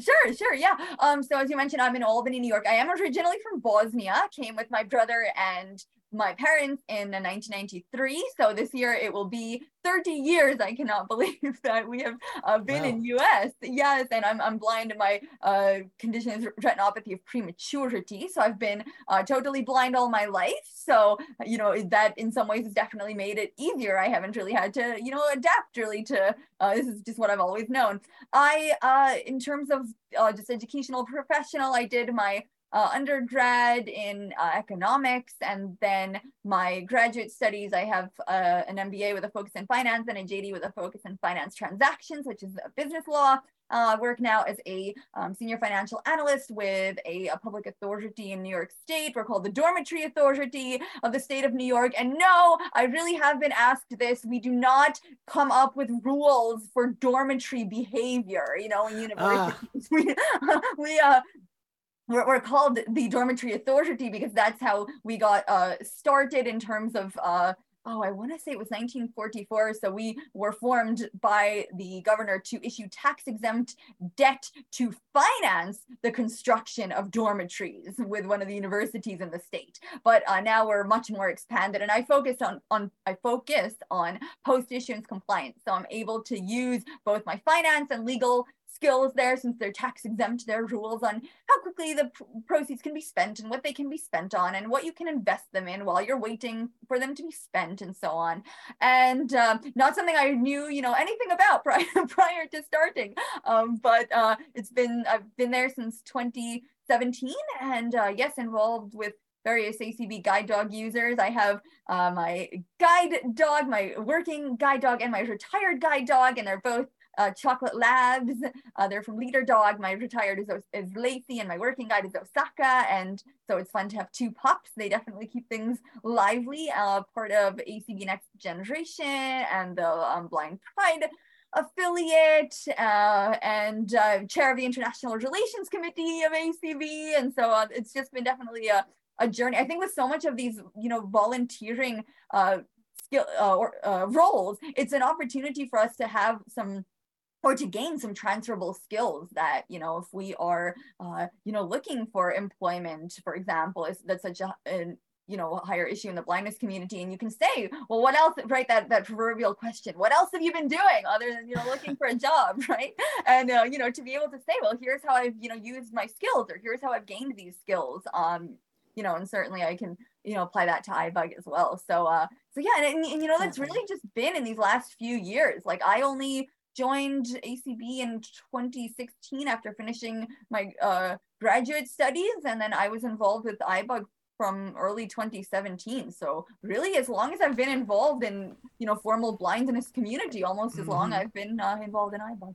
Sure, sure, yeah. Um, so as you mentioned, I'm in Albany, New York. I am originally from Bosnia. Came with my brother and my parents in 1993. So this year it will be 30 years. I cannot *laughs* believe that we have uh, been wow. in US. Yes, and I'm, I'm blind and my uh, condition is retinopathy of prematurity. So I've been uh, totally blind all my life. So, you know, that in some ways has definitely made it easier. I haven't really had to, you know, adapt really to, uh, this is just what I've always known. I, uh, in terms of uh, just educational professional, I did my uh, undergrad in uh, economics and then my graduate studies i have uh, an mba with a focus in finance and a jd with a focus in finance transactions which is business law uh, work now as a um, senior financial analyst with a, a, public authority in New York State. We're called the Dormitory Authority of the state of New York. And no, I really have been asked this. We do not come up with rules for dormitory behavior, you know, in universities. Ah. *laughs* we, we uh, we're, we're called the dormitory authority because that's how we got uh, started in terms of uh, oh, I want to say it was 1944. So we were formed by the governor to issue tax exempt debt to finance the construction of dormitories with one of the universities in the state. But uh, now we're much more expanded, and I focus on on I focus on post issuance compliance. So I'm able to use both my finance and legal skills there since they're tax exempt. their rules on how quickly the pr- proceeds can be spent and what they can be spent on and what you can invest them in while you're waiting for them to be spent and so on. And um, not something I knew, you know, anything about *laughs* prior prior to starting. Um, but uh, it's been I've been there since 2017 and uh, yes, involved with various ACB guide dog users. I have uh, my guide dog, my working guide dog, and my retired guide dog, and they're both uh, Chocolate Labs. Uh, they're from Leader Dog. My retired is, is Lacey and my working guide is Osaka. And so it's fun to have two pups. They definitely keep things lively. Uh, part of ACB Next Generation and the um, Blind Pride affiliate uh, and uh, chair of the International Relations Committee of ACB. And so uh, it's just been definitely a, a journey. I think with so much of these, you know, volunteering uh, skill uh, or uh, roles, it's an opportunity for us to have some or to gain some transferable skills that you know if we are uh, you know looking for employment for example is that's such a, a you know higher issue in the blindness community and you can say well what else right that that proverbial question what else have you been doing other than you know looking for a job? *laughs* Right? And uh, you know to be able to say well here's how i've you know used my skills or here's how i've gained these skills um you know and certainly i can you know apply that to ibug as well. So uh so yeah and, and, and you know that's really just been in these last few years. Like i only joined ACB in 2016 after finishing my uh, graduate studies. And then I was involved with iBug from early 2017. So really, as long as I've been involved in, you know, formal blindness community, almost as mm-hmm. long I've been uh, involved in iBug.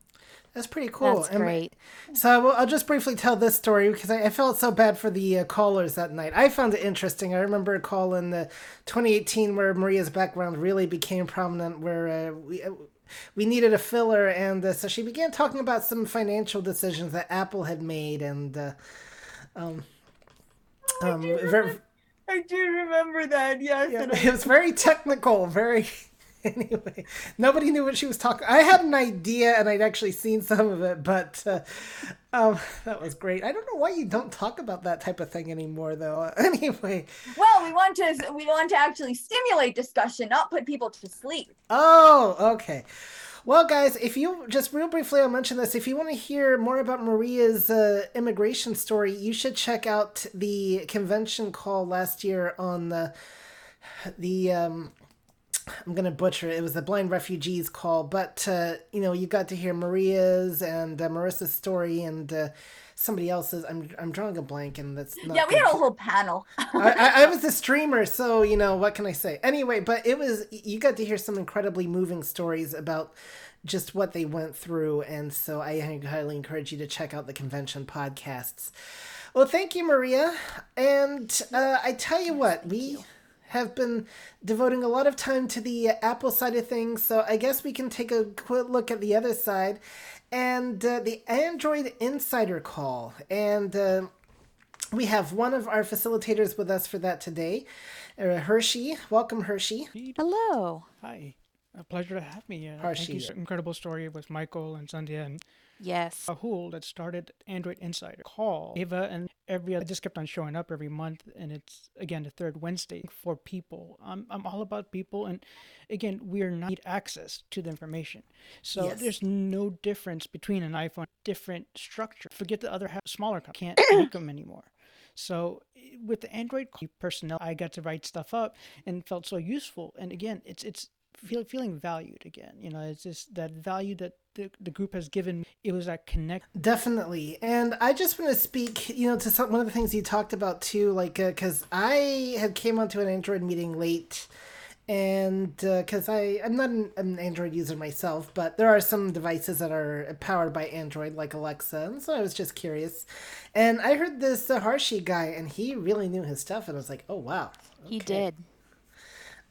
That's pretty cool. That's great. so I will, I'll just briefly tell this story because I, I felt so bad for the uh, callers that night. I found it interesting. I remember a call in the 2018 where Maria's background really became prominent, where uh, we uh, we needed a filler, and uh, so she began talking about some financial decisions that Apple had made, and uh, um, um, I, do remember, I do remember that. Yes, yeah, it was very technical, very. *laughs* anyway, nobody knew what she was talking. I had an idea, and I'd actually seen some of it, but uh, um, that was great. I don't know why you don't talk about that type of thing anymore, though. *laughs* anyway, well, we want to we want to actually stimulate discussion, not put people to sleep. Oh, okay. Well, guys, if you just real briefly, I'll mention this. If you want to hear more about Maria's uh, immigration story, you should check out the convention call last year on the the um, I'm gonna butcher it. It was the blind refugees call, but uh, you know you got to hear Maria's and uh, Marissa's story and uh, somebody else's. I'm I'm drawing a blank, and that's not yeah. We had a whole panel. I, I, *laughs* I, was a streamer, so you know what can I say? Anyway, but it was you got to hear some incredibly moving stories about just what they went through, and so I highly encourage you to check out the convention podcasts. Well, thank you, Maria, and uh, I tell you what we have been devoting a lot of time to the Apple side of things, so I guess we can take a quick look at the other side and uh, the Android Insider Call. And uh, we have one of our facilitators with us for that today, uh, Hershey. Welcome, Hershey. Hello. Hi. A pleasure to have me. Uh, Hershey. Thank you. Incredible story with Michael and Sandhya and Yes. Rahul that started Android Insider call Ava and every other just kept on showing up every month and it's again the third Wednesday for people. I'm I'm all about people and again we're not need access to the information. So yes. there's no difference between an iPhone different structure. Forget the other half, smaller can't *coughs* make them anymore. So eh, with the Android personnel, I got to write stuff up and felt so useful. And again, it's it's feel, feeling valued again. You know, it's just that value that the, the group has given. It was that connect. Definitely. And I just want to speak, you know, to some, one of the things you talked about too, like, because uh, I had came onto an Android meeting late and because uh, I I'm not an, an, Android user myself, but there are some devices that are powered by Android, like Alexa, and so I was just curious. And I heard this uh, Harshi guy, and he really knew his stuff, and I was like, oh wow, okay. he did.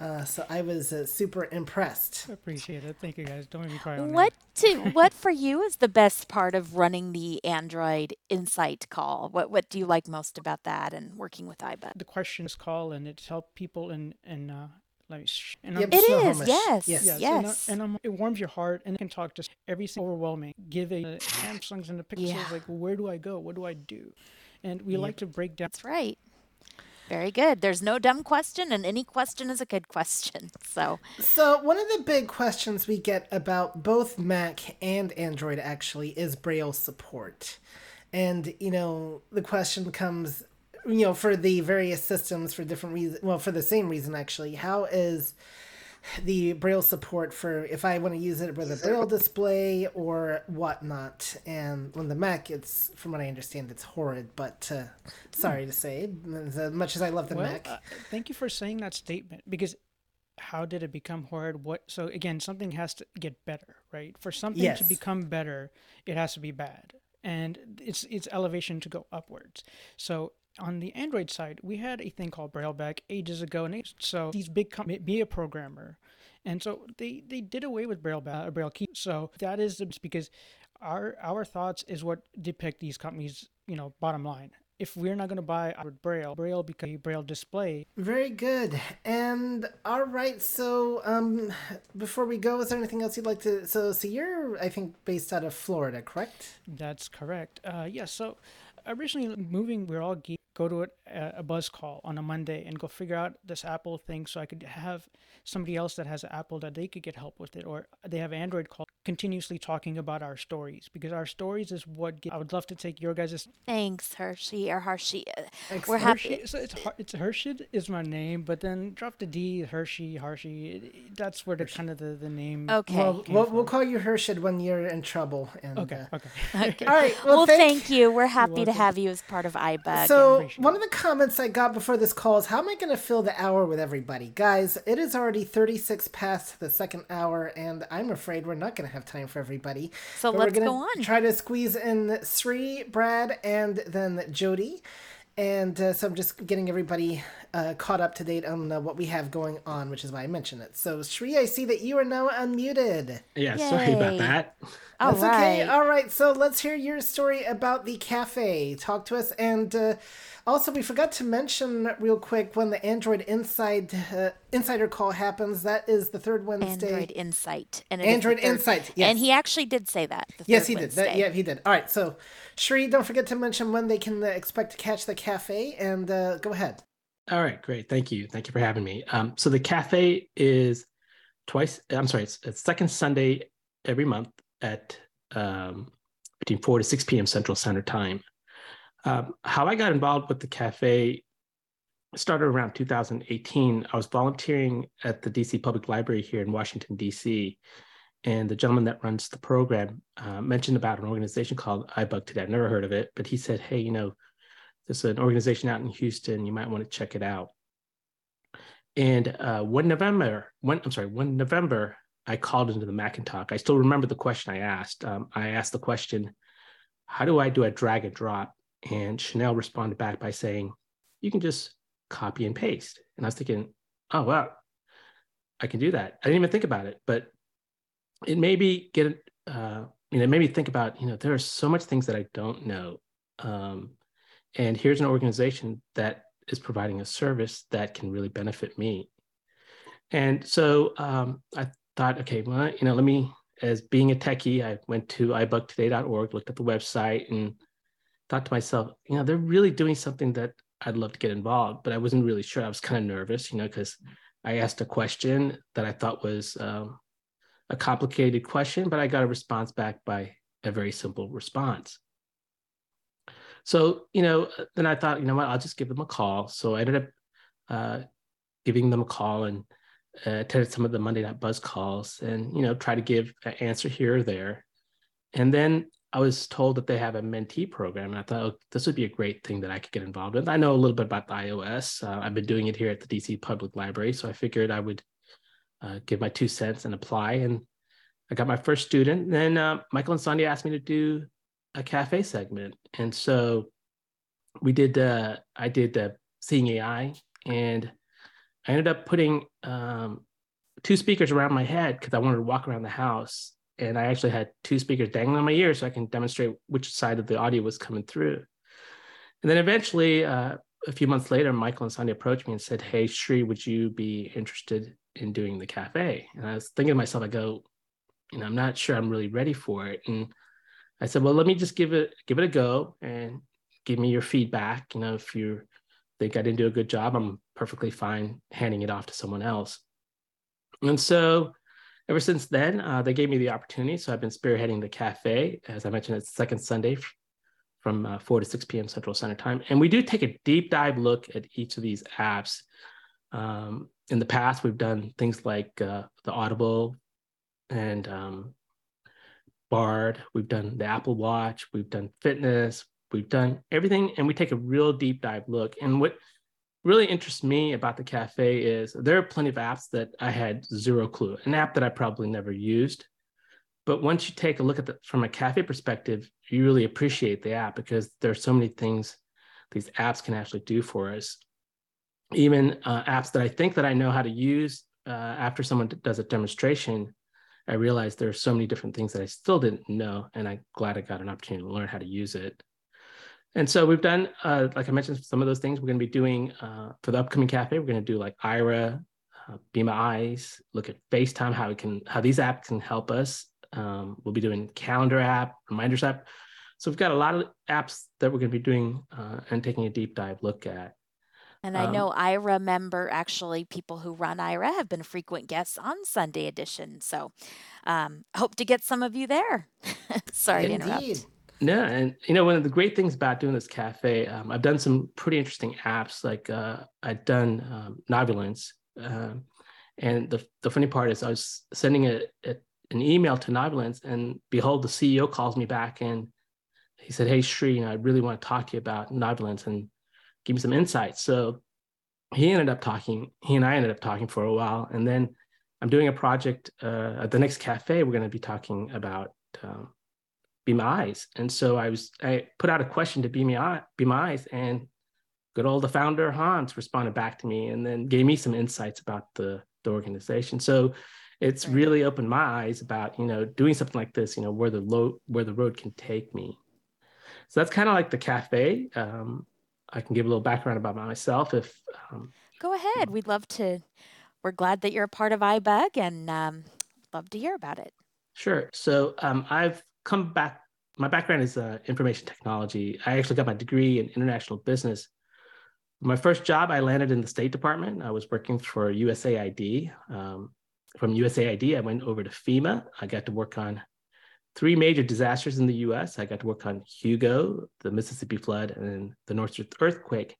Uh, so I was uh, super impressed. Appreciate it. Thank you guys. Don't make me cry. what to, what for you is the best part of running the Android Insight call? What what do you like most about that and working with iBug? The questions call and it's helped people and in uh, like and yep, it is yes yes yes, yes. and, and it warms your heart and it can talk just everything overwhelming give a uh, samsungs and the pixels yeah. like where do i go what do i do and we yep. like to break down that's right very good. There's no dumb question, and any question is a good *laughs* question. So, so one of the big questions we get about both Mac and Android actually is Braille support, and you know the question comes, you know, for the various systems for different reasons. Well, for the same reason actually, how is the braille support for if I want to use it with a braille display or whatnot. And on the Mac, it's from what I understand, it's horrid. But uh, sorry to say, as much as I love the well, Mac. Uh, thank you for saying that statement because how did it become horrid? What? So again, something has to get better, right? For something yes. to become better, it has to be bad, and it's it's elevation to go upwards. So on the Android side, we had a thing called Brailleback ages ago, and so these big companies, be a programmer, and so they they did away with Brailleback, Braille key. So that is because our our thoughts is what depict these companies, you know, bottom line. If we're not going to buy our Braille, Braille because Braille display. Very good. And all right, so um, before we go, is there anything else you'd like to? So, so you're, I think, based out of Florida, correct? That's correct. Uh, yes. Yeah, so originally moving, we are all go to a, a buzz call on a Monday and go figure out this Apple thing so I could have somebody else that has Apple that they could get help with it, or they have Android call continuously talking about our stories because our stories is what get, I would love to take your guys' thanks Hershey or Hershey. We're Hershey, happy so it's it's Hershey is my name but then drop the D Hershey Hershey. That's where the Hershey. kind of the, the name. Okay. Well we'll, we'll, call you Hershey when you're in trouble and, okay uh, okay. *laughs* Okay. All right well, well thank, thank, you. We're happy to have you as part of iBug so one of the comments I got before this call is how am I going to fill the hour with everybody? Guys it is already 36 past the second hour and I'm afraid we're not going to have have time for everybody. So but let's go on. Try to squeeze in Sri, Brad, and then Jody. And uh, so I'm just getting everybody uh, caught up to date on uh, what we have going on, which is why I mentioned it. So, Sri, I see that you are now unmuted. Yeah, Yay. sorry about that. That's All right. okay. All right. So, let's hear your story about the cafe. Talk to us. And uh, also, we forgot to mention real quick when the Android Inside uh, Insider call happens. That is the third Wednesday. Android Insight. And Android Insight. Yes. And he actually did say that. yes, he did. That, yeah, he did. All right. So, Sri, don't forget to mention when they can uh, expect to catch the cafe, and uh, go ahead. All right, great. Thank you. Thank you for having me. Um, so the cafe is twice. I'm sorry, it's, it's second Sunday every month at um, between 4 to 6 p.m. Central Standard Time. Um, how I got involved with the cafe started around 2018. I was volunteering at the DC Public Library here in Washington, DC. And the gentleman that runs the program uh, mentioned about an organization called iBug Today. I've never heard of it, but he said, hey, you know, there's an organization out in Houston. You might want to check it out. And uh, one November, one, I'm sorry, one November, I called into the Mac and Talk. I still remember the question I asked. Um, I asked the question, how do I do a drag and drop? And Chanel responded back by saying, you can just copy and paste. And I was thinking, oh, wow, I can do that. I didn't even think about it, but it made me get, uh, you know, it made me think about, you know, there are so much things that I don't know. Um, and here's an organization that is providing a service that can really benefit me. And so um, I thought, okay, well, you know, let me, as being a techie, I went to ibugtoday.org, looked at the website, and thought to myself, you know, they're really doing something that I'd love to get involved, but I wasn't really sure. I was kind of nervous, you know, because I asked a question that I thought was um, a complicated question, but I got a response back by a very simple response. So, you know, then I thought, you know what, I'll just give them a call. So I ended up uh, giving them a call and uh, attended some of the Monday Night Buzz calls and, you know, try to give an answer here or there. And then I was told that they have a mentee program. And I thought, oh, this would be a great thing that I could get involved with. I know a little bit about the iOS. Uh, I've been doing it here at the DC Public Library. So I figured I would uh, give my two cents and apply. And I got my first student. And then uh, Michael and Sandy asked me to do a cafe segment. And so we did, uh, I did uh, Seeing AI and I ended up putting um, two speakers around my head because I wanted to walk around the house. And I actually had two speakers dangling on my ear so I can demonstrate which side of the audio was coming through. And then eventually, uh, a few months later, Michael and Sandy approached me and said, Hey, Shri, would you be interested in doing the cafe? And I was thinking to myself, I go, you know, I'm not sure I'm really ready for it. And I said, well, let me just give it give it a go and give me your feedback. You know, if you think I didn't do a good job, I'm perfectly fine handing it off to someone else. And so ever since then, uh, they gave me the opportunity. So I've been spearheading the cafe. As I mentioned, it's second Sunday from uh, 4 to 6 p.m. Central Standard Time. And we do take a deep dive look at each of these apps. Um, in the past, we've done things like uh, the Audible and um, Bard. We've done the Apple Watch. We've done fitness. We've done everything. And we take a real deep dive look. And what really interests me about the cafe is there are plenty of apps that I had zero clue, an app that I probably never used. But once you take a look at it from a cafe perspective, you really appreciate the app because there are so many things these apps can actually do for us. Even uh, apps that I think that I know how to use uh, after someone does a demonstration, I realized there are so many different things that I still didn't know, and I'm glad I got an opportunity to learn how to use it. And so we've done, uh, like I mentioned, some of those things we're going to be doing uh, for the upcoming cafe. We're going to do like Aira, uh, Be My Eyes, look at FaceTime, how it can, how these apps can help us. Um, we'll be doing calendar app, reminders app. So we've got a lot of apps that we're going to be doing uh, and taking a deep dive look at. And I um, know Aira member, actually, people who run Aira have been frequent guests on Sunday edition. So um, hope to get some of you there. *laughs* Sorry Indeed. to interrupt. No, and you know one of the great things about doing this cafe, um, I've done some pretty interesting apps. Like uh, I've done um, NaviLens, um, and the the funny part is I was sending a, a, an email to NaviLens, and behold, the CEO calls me back and he said, "Hey Shri, you know, I really want to talk to you about NaviLens and give me some insights." So he ended up talking. He and I ended up talking for a while, and then I'm doing a project uh, at the next cafe. We're going to be talking about um, be my eyes. And so I was I put out a question to be my be my eyes, and good old the founder Hans responded back to me and then gave me some insights about the the organization. So it's right. really opened my eyes about you know doing something like this. You know where the low where the road can take me. So that's kind of like the cafe. Um, I can give a little background about myself if. Um, Go ahead. We'd love to. We're glad that you're a part of iBug and um, love to hear about it. Sure. So um, I've come back. My background is uh, information technology. I actually got my degree in international business. My first job, I landed in the State Department. I was working for USAID. Um, from USAID, I went over to FEMA. I got to work on three major disasters in the US. I got to work on Hugo, the Mississippi flood, and the Northridge earthquake.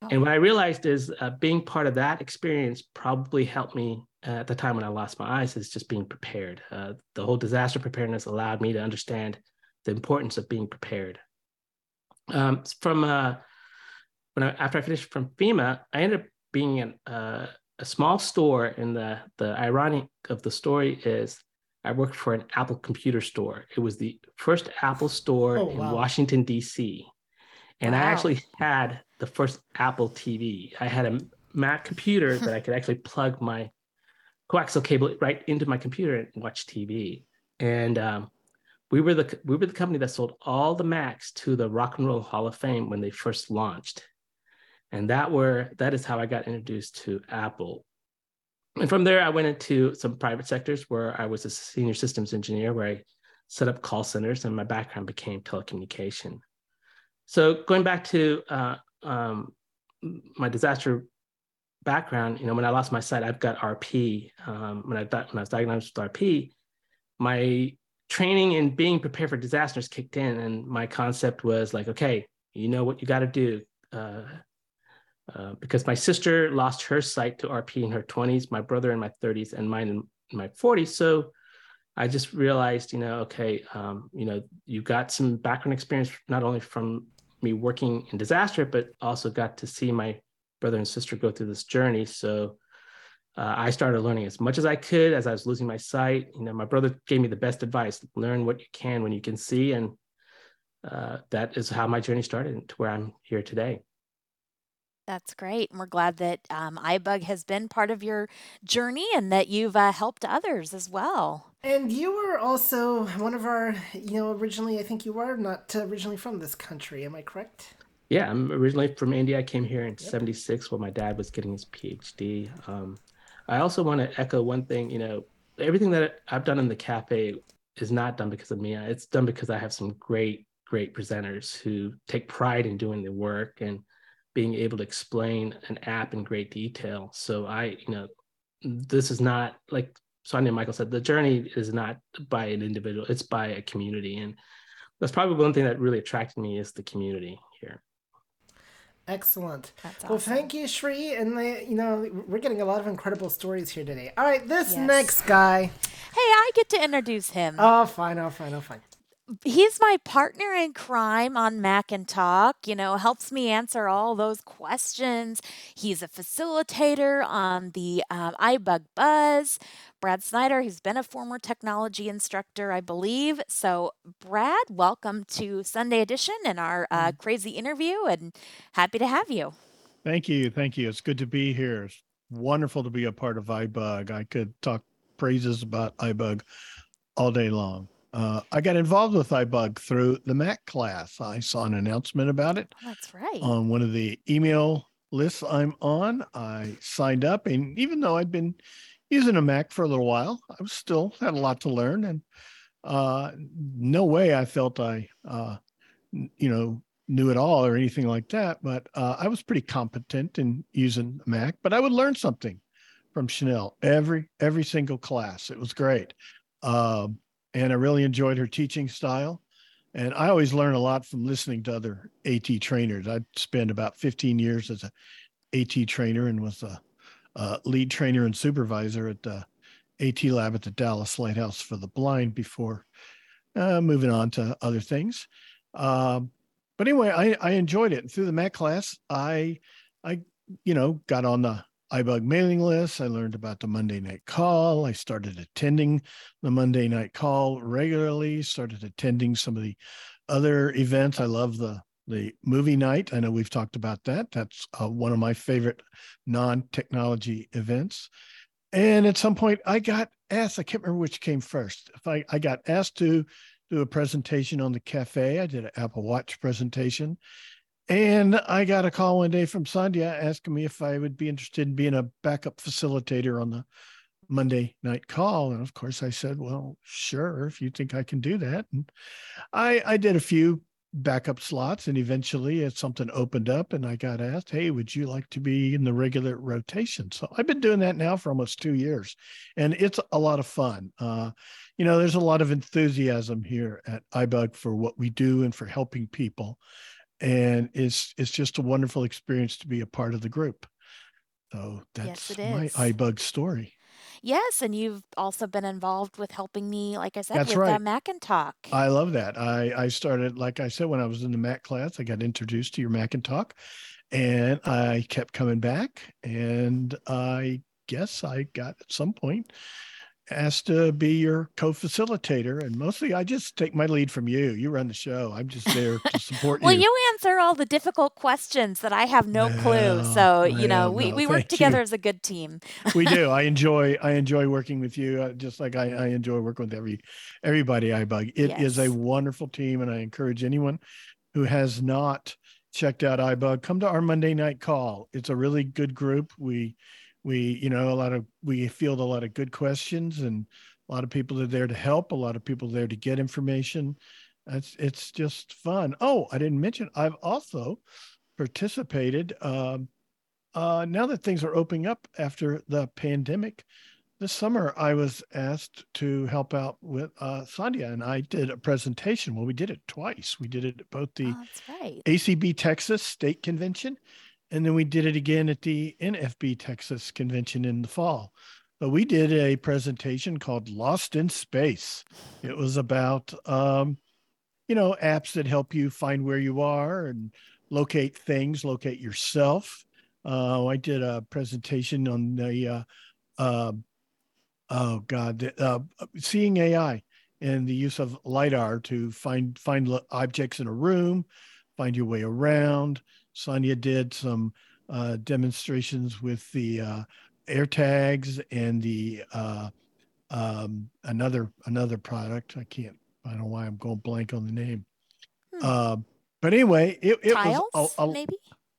Oh. And what I realized is uh, being part of that experience probably helped me at the time when I lost my eyes is just being prepared. Uh, the whole disaster preparedness allowed me to understand the importance of being prepared. Um, from uh, when I, after I finished from FEMA, I ended up being in uh, a small store. And the the ironic of the story is I worked for an Apple computer store. It was the first Apple store oh, wow. in Washington, D.C. And wow. I actually had the first Apple TV. I had a Mac computer that I could actually plug my coaxial cable right into my computer and watch TV. And um, we were the we were the company that sold all the Macs to the Rock and Roll Hall of Fame when they first launched. And that were that is how I got introduced to Apple and from there, I went into some private sectors where I was a senior systems engineer, where I set up call centers, and my background became telecommunication. So going back to uh, um, my disaster background, you know, when I lost my sight, I've got RP. Um, when I when I was diagnosed with RP, my training and being prepared for disasters kicked in, and my concept was like, okay, you know what you got to do. Uh, uh, because my sister lost her sight to RP in her 20s, my brother in my 30s, and mine in, my 40s. So I just realized, you know, okay, um, you know, you got some background experience not only from me working in disaster, but also got to see my brother and sister go through this journey. So uh, I started learning as much as I could as I was losing my sight. You know, my brother gave me the best advice: learn what you can when you can see, and uh, that is how my journey started to where I'm here today. That's great. And we're glad that um, iBug has been part of your journey and that you've uh, helped others as well. And you were also one of our, you know, originally, I think you were not originally from this country. Am I correct? Yeah, I'm originally from India. I came here in yep. 76 while my dad was getting his PhD. Um, I also want to echo one thing, you know, everything that I've done in the cafe is not done because of me. It's done because I have some great, great presenters who take pride in doing the work and being able to explain an app in great detail. So I, you know, this is not like Sonia and Michael said, the journey is not by an individual, it's by a community. And that's probably one thing that really attracted me is the community Excellent. Awesome. Well, thank you, Shri. And the, you know, we're getting a lot of incredible stories here today. All right, this yes. next guy. Hey, I get to introduce him. Oh, fine. Oh, fine. Oh, fine he's my partner in crime on Mac and Talk, you know, helps me answer all those questions. He's a facilitator on the um, iBug Buzz. Brad Snyder, who's been a former technology instructor, I believe. So, Brad, welcome to Sunday Edition and our uh, mm. crazy interview, and happy to have you. Thank you. Thank you. It's good to be here. It's wonderful to be a part of iBug. I could talk praises about iBug all day long. Uh, I got involved with iBug through the Mac class. I saw an announcement about it. That's right. On one of the email lists I'm on, I signed up, and even though I'd been using a Mac for a little while, I was still had a lot to learn, and uh, no way I felt I, uh, you know, knew it all or anything like that. But uh, I was pretty competent in using a Mac. But I would learn something from Chanel every every single class. It was great. Um, and I really enjoyed her teaching style. And I always learn a lot from listening to other AT trainers. I spent about 15 years as a AT trainer and was a, a lead trainer and supervisor at the AT lab at the Dallas Lighthouse for the Blind before uh, moving on to other things. Um, but anyway, I, I enjoyed it. And through the Mac class, I, I, you know, got on the iBug mailing list. I learned about the Monday night call. I started attending the Monday night call regularly, started attending some of the other events. I love the the movie night. I know we've talked about that. That's uh, one of my favorite non-technology events. And at some point, I got asked. I can't remember which came first. If I, I got asked to do a presentation on the cafe, I did an Apple Watch presentation, and I got a call one day from Sandhya asking me if I would be interested in being a backup facilitator on the Monday night call. And of course, I said, well, sure, if you think I can do that. And I, I did a few backup slots. And eventually, it's something opened up, and I got asked, "Hey, would you like to be in the regular rotation?" So I've been doing that now for almost two years, and it's a lot of fun. Uh, you know, there's a lot of enthusiasm here at iBug for what we do and for helping people, and it's it's just a wonderful experience to be a part of the group. So that's it my iBug story. Yes, and you've also been involved with helping me, like I said, That's with uh, right. Mac and Talk. I love that. I I started like I said when I was in the Mac class, I got introduced to your Mac and Talk, and I kept coming back, and I guess I got at some point asked to be your co-facilitator, and mostly I just take my lead from you. You run the show. I'm just there to support Well, you. Well you answer all the difficult questions that I have no clue. So, you know, we, no, we work together you. as a good team. we do. *laughs* I enjoy I enjoy working with you, uh, just like I, I enjoy working with every everybody iBug. It is a wonderful team, and I encourage anyone who has not checked out iBug, come to our Monday night call. It's a really good group. We we you know a lot of we field a lot of good questions, and a lot of people are there to help. A lot of people are there to get information. It's it's just fun. Oh, I didn't mention I've also participated. Um, uh, now that things are opening up after the pandemic, this summer I was asked to help out with uh, Sandhya, and I did a presentation. Well, we did it twice. We did it at both the Oh, right. ACB Texas State Convention, and then we did it again at the NFB Texas Convention in the fall. But we did a presentation called Lost in Space. It was about, um, you know, apps that help you find where you are and locate things, locate yourself. Uh, I did a presentation on the, uh, uh, oh God, uh, seeing AI and the use of lidar to find find objects in a room, find your way around. Sonia did some uh, demonstrations with the uh, air tags and the uh, um, another another product. I can't. I don't know why I'm going blank on the name. Hmm. Uh, but anyway, it, it Tiles, was a, a- maybe?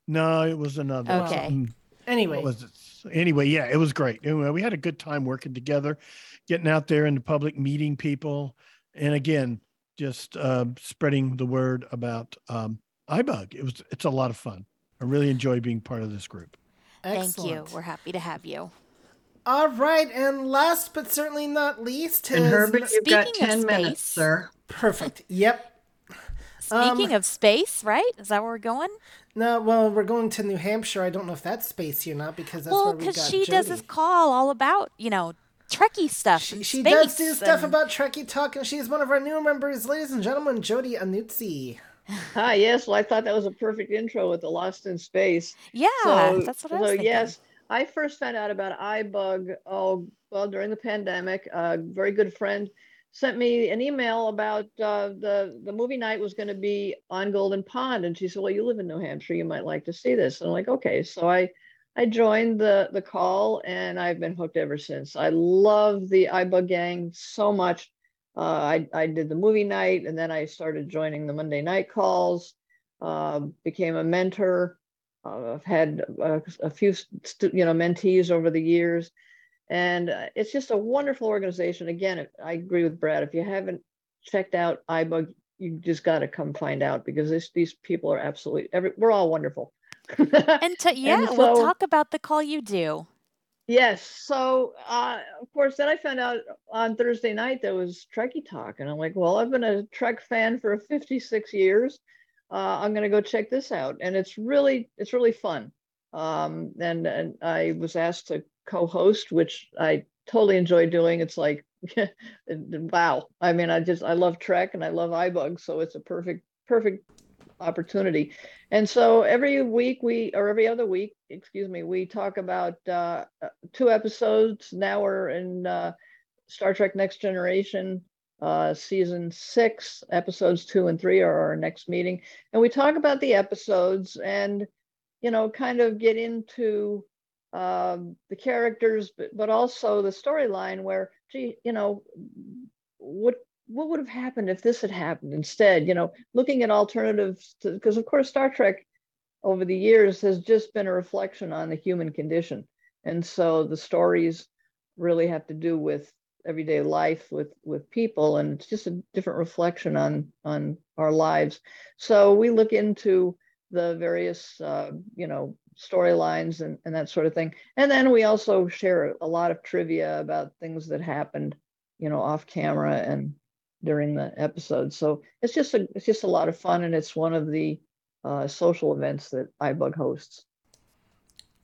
no, it was another. Okay. something- Anyway, what was it? Anyway, yeah, it was great. Anyway, we had a good time working together, getting out there in the public, meeting people, and again, just uh, spreading the word about um, iBug. It was it's a lot of fun. I really enjoy being part of this group. Thank you. We're happy to have you. All right, and last but certainly not least, And Herbert, you've got Speaking of 10 minutes, sir. Perfect. Yep. Um, Speaking of space, right? Is that where we're going? No, well, we're going to New Hampshire. I don't know if that's spacey or not because that's well, where we got Well, because she does this call all about, you know, Trekkie stuff. She, she does do stuff about Trekkie Talk, and she's one of our new members, ladies and gentlemen, Jody Anuzzi. Hi, *laughs* yes. Well, I thought that was a perfect intro with the Lost in Space. Yeah, so, that's what I so was thinking. yes, I first found out about iBug. Oh, well, during the pandemic, a very good friend sent me an email about uh, the the movie night was going to be on Golden Pond, and she said, "Well, you live in New Hampshire, you might like to see this." And I'm like, "Okay." So I I joined the the call, and I've been hooked ever since. I love the iBug gang so much. Uh, I I did the movie night, and then I started joining the Monday night calls. Uh, became a mentor. Uh, I've had uh, a few stu- you know mentees over the years, and uh, it's just a wonderful organization. Again, I agree with Brad. If you haven't checked out iBug, you just got to come find out because this, these people are absolutely every. We're all wonderful. *laughs* And to, yeah, we'll talk about the call you do. Yes. So, uh, of course, then I found out on Thursday night there was Trekkie Talk, and I'm like, well, I've been a Trek fan for 56 years. Uh, I'm gonna go check this out, and it's really, it's really fun. Um, and and I was asked to co-host, which I totally enjoy doing. It's like, *laughs* wow. I mean, I just I love Trek and I love iBug, so it's a perfect, perfect opportunity. And so every week we, or every other week, excuse me, we talk about uh, two episodes. Now we're in uh, Star Trek Next Generation, uh, season six, episodes two and three are our next meeting. And we talk about the episodes and, you know, kind of get into um, the characters, but, but also the storyline where, gee, you know, what what would have happened if this had happened? Instead you know looking at alternatives because of course star trek over the years has just been a reflection on the human condition. And so the stories really have to do with everyday life with with people and it's just a different reflection on on our lives. So we look into the various uh, you know storylines and, and that sort of thing. And then we also share a lot of trivia about things that happened you know off camera and during the episode so it's just a it's just a lot of fun and it's one of the uh, social events that ibug hosts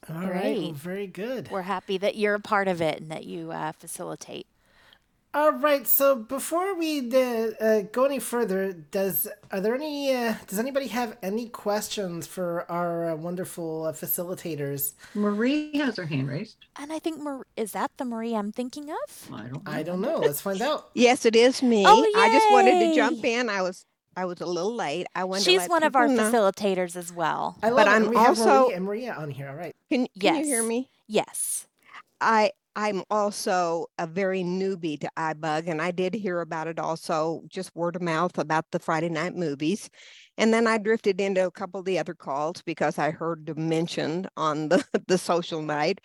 all right, Great. well, very good. We're happy that you're a part of it and that you uh, facilitate. All right. So before we uh, uh, go any further, does are there any? Uh, does anybody have any questions for our uh, wonderful uh, facilitators? Marie has her hand raised. And I think Mar- is that the Marie I'm thinking of? I don't. I don't know. Let's find out. *laughs* Yes, it is me. Oh, I just wanted to jump in. I was I was a little late. I wanted She's let one of our know- facilitators as well. I love But it. I'm we have also- Maria and Maria on here. All right. Can, can you hear me? Yes. I I'm also a very newbie to iBug, and I did hear about it also just word of mouth about the Friday night movies, and then I drifted into a couple of the other calls because I heard them mentioned on the *laughs* the social night,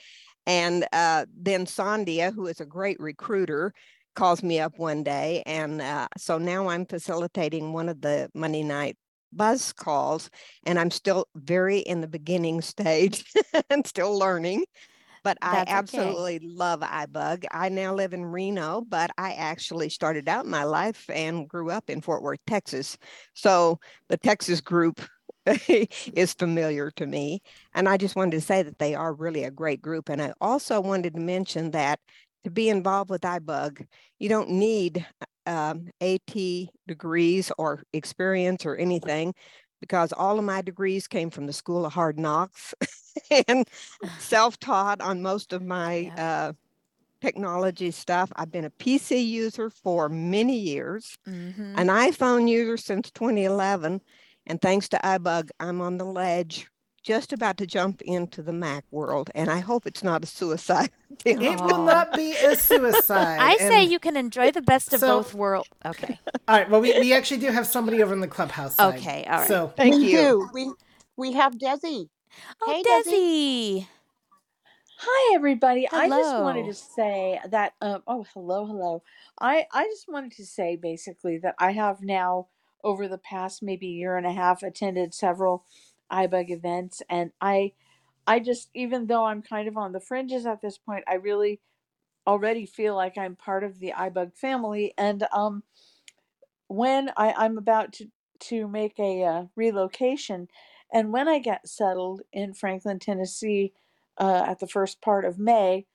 and uh, then Sandhya, who is a great recruiter, calls me up one day, and uh, so now I'm facilitating one of the Monday night buzz calls, and I'm still very in the beginning *laughs* stage and still learning but I That's okay. absolutely love iBug. I now live in Reno, but I actually started out my life and grew up in Fort Worth, Texas. So the Texas group *laughs* is familiar to me. And I just wanted to say that they are really a great group. And I also wanted to mention that to be involved with iBug, you don't need um, AT degrees or experience or anything because all of my degrees came from the School of Hard Knocks *laughs* and self-taught on most of my uh, technology stuff. I've been a PC user for many years, Mm-hmm. an iPhone user since 2011, and thanks to iBug, I'm on the ledge, just about to jump into the Mac world, and I hope it's not a suicide. *laughs* It will not be a suicide. I say you can enjoy the best of So- both worlds. Okay. *laughs* All right. Well, we, we actually do have somebody over in the clubhouse side. Okay, all right. So Thank we you. do. We we have Desi. Oh, Hey, Desi. Hi, everybody. Hello. I just wanted to say that. Um, oh, hello, hello. I I just wanted to say basically that I have now over the past maybe year and a half attended several iBug events, and I I just even though I'm kind of on the fringes at this point, I really already feel like I'm part of the iBug family, and um when I, I'm about to, to make a uh, relocation, and when I get settled in Franklin, Tennessee, uh, at the first part of May,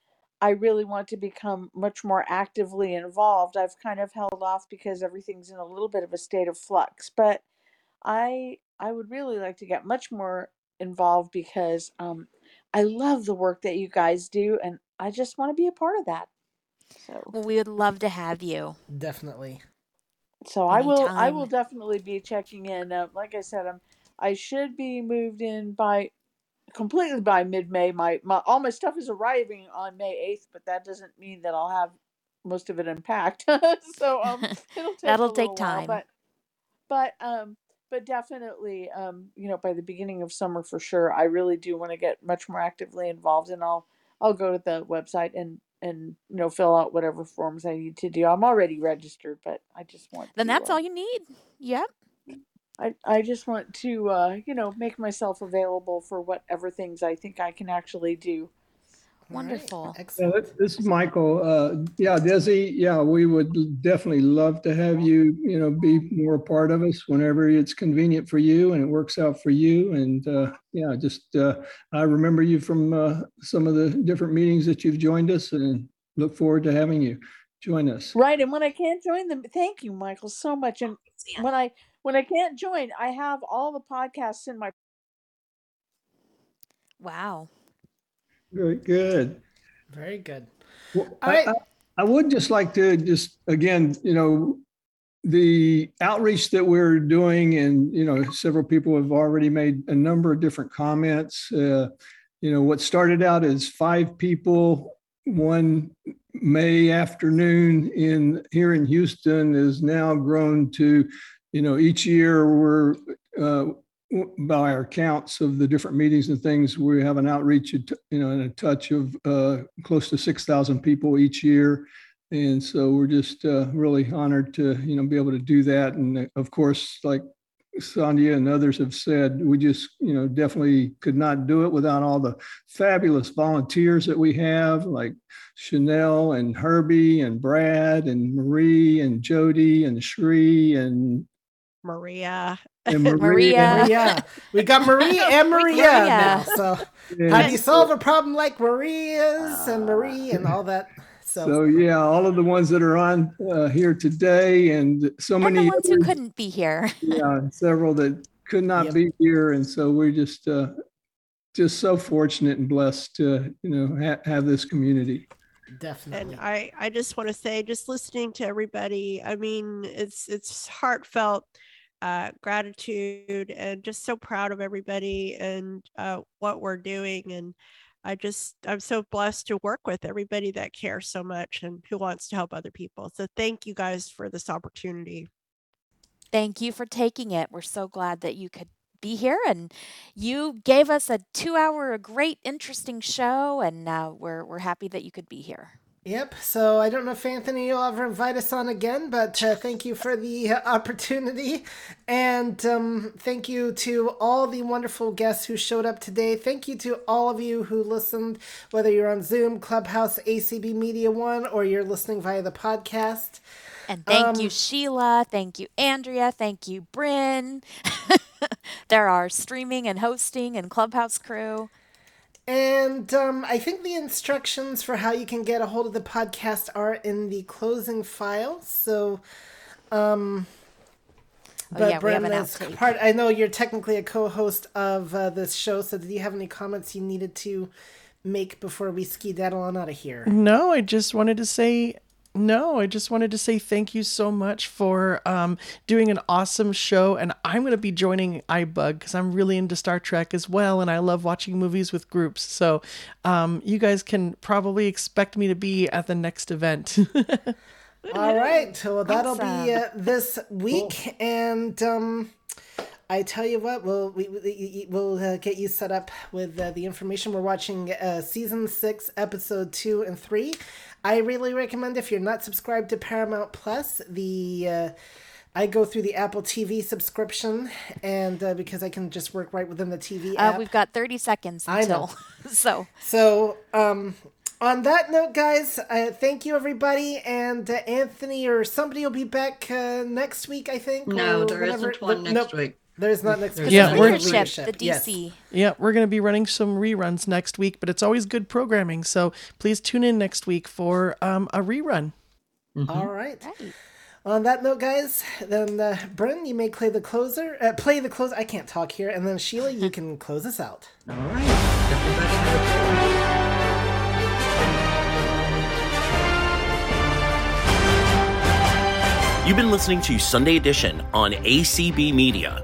I really want to become much more actively involved. I've kind of held off because everything's in a little bit of a state of flux, but I I would really like to get much more involved because um, I love the work that you guys do, and I just want to be a part of that. So. Well, we would love to have you. definitely. So I will I will definitely be checking in. Uh, like I said, I'm I should be moved in by completely by mid May. My, my all my stuff is arriving on May eighth, but that doesn't mean that I'll have most of it unpacked. *laughs* so um, *laughs* it'll take That'll a take little while, time. but but um but definitely um you know by the beginning of summer for sure. I really do want to get much more actively involved, and I'll I'll go to the website and and you know fill out whatever forms I need to do. I'm already registered, but I just want Then to, that's uh, all you need. Yep. I, I just want to uh, you know make myself available for whatever things I think I can actually do. Wonderful. Yeah, this- this is Michael. Uh, Yeah, Desi, yeah, we would definitely love to have you, you know, be more a part of us whenever it's convenient for you and it works out for you. And uh, yeah, just, uh, I remember you from uh, some of the different meetings that you've joined us and look forward to having you join us. Right, and when I can't join them, thank you, Michael, so much. And when I when I can't join, I have all the podcasts in my Wow. Very good. Very good. Well, All I. I, I would just like to just again, you know, the outreach that we're doing, and you know, several people have already made a number of different comments. Uh, you know, what started out as five people one May afternoon in here in Houston is now grown to, you know, each year we're uh, by our counts of the different meetings and things, we have an outreach, you know, and a touch of uh, close to 6,000 people each year. and so we're just uh, really honored to you know be able to do that. And uh, of course, like Sonia and others have said, we just, you know, definitely could not do it without all the fabulous volunteers that we have, like Chanel and Herbie and Brad and Marie and Jody and Shree and Maria. And *laughs* Maria. Maria. Maria. We got *laughs* Maria and Maria, Maria. now. So Yeah. how do you solve a problem like Maria's and Marie and all that? So, So yeah, all of the ones that are on uh, here today, and so And many the ones who couldn't be here. *laughs* yeah, several that could not be here, and so we're just uh, just so fortunate and blessed to you know ha- have this community. Definitely. And I, I just want to say, just listening to everybody, I mean, it's it's heartfelt uh, gratitude and just so proud of everybody and uh, what we're doing. And I just, I'm so blessed to work with everybody that cares so much and who wants to help other people. So thank you guys for this opportunity. Thank you for taking it. We're so glad that you could be here and you gave us a two hour, a great, interesting show. And uh, we're, we're happy that you could be here. Yep. So I don't know if Anthony will ever invite us on again, but uh, thank you for the uh, opportunity. And um, thank you to all the wonderful guests who showed up today. Thank you to all of you who listened, whether you're on Zoom, Clubhouse, ACB Media One, or you're listening via the podcast. And thank you, Um, Sheila. Thank you, Andrea. Thank you, Bryn. *laughs* there are streaming and hosting and clubhouse crew. And um, I think the instructions for how you can get a hold of the podcast are in the closing file. So, um, Oh, yeah, we have an Brendan is part. I know you're technically a co-host of uh, this show. So, did you have any comments you needed to make before we ski skedaddle on out of here? No, I just wanted to say no, I just wanted to say thank you so much for um, doing an awesome show. And I'm going to be joining iBug because I'm really into Star Trek as well. And I love watching movies with groups. So um, you guys can probably expect me to be at the next event. *laughs* All right. Well, that'll be uh, this week, and um, I tell you what, we'll we, we- we'll uh, get you set up with uh, the information. We're watching uh, season six, episode two and three. I really recommend if you're not subscribed to Paramount Plus, the uh, I go through the Apple TV subscription, and uh, because I can just work right within the TV Uh, app. we've got 30 seconds I know. until. *laughs* so, So, um, on that note, guys, uh, thank you everybody, and uh, Anthony or somebody will be back uh, next week, I think. No, or there whenever- isn't one the- next nope, week. There's not next week. Yeah, we're- leadership, Leadership, the yes. DC. yeah, we're going to be running some reruns next week, but it's always good programming. So please tune in next week for um, a rerun. All right. On that note, guys, then uh, Bren, you may play the closer. Uh, play the close. I can't talk here, and then Sheila, you *laughs* can close us out. All right. Everybody have a You've been listening to Sunday Edition on ACB Media.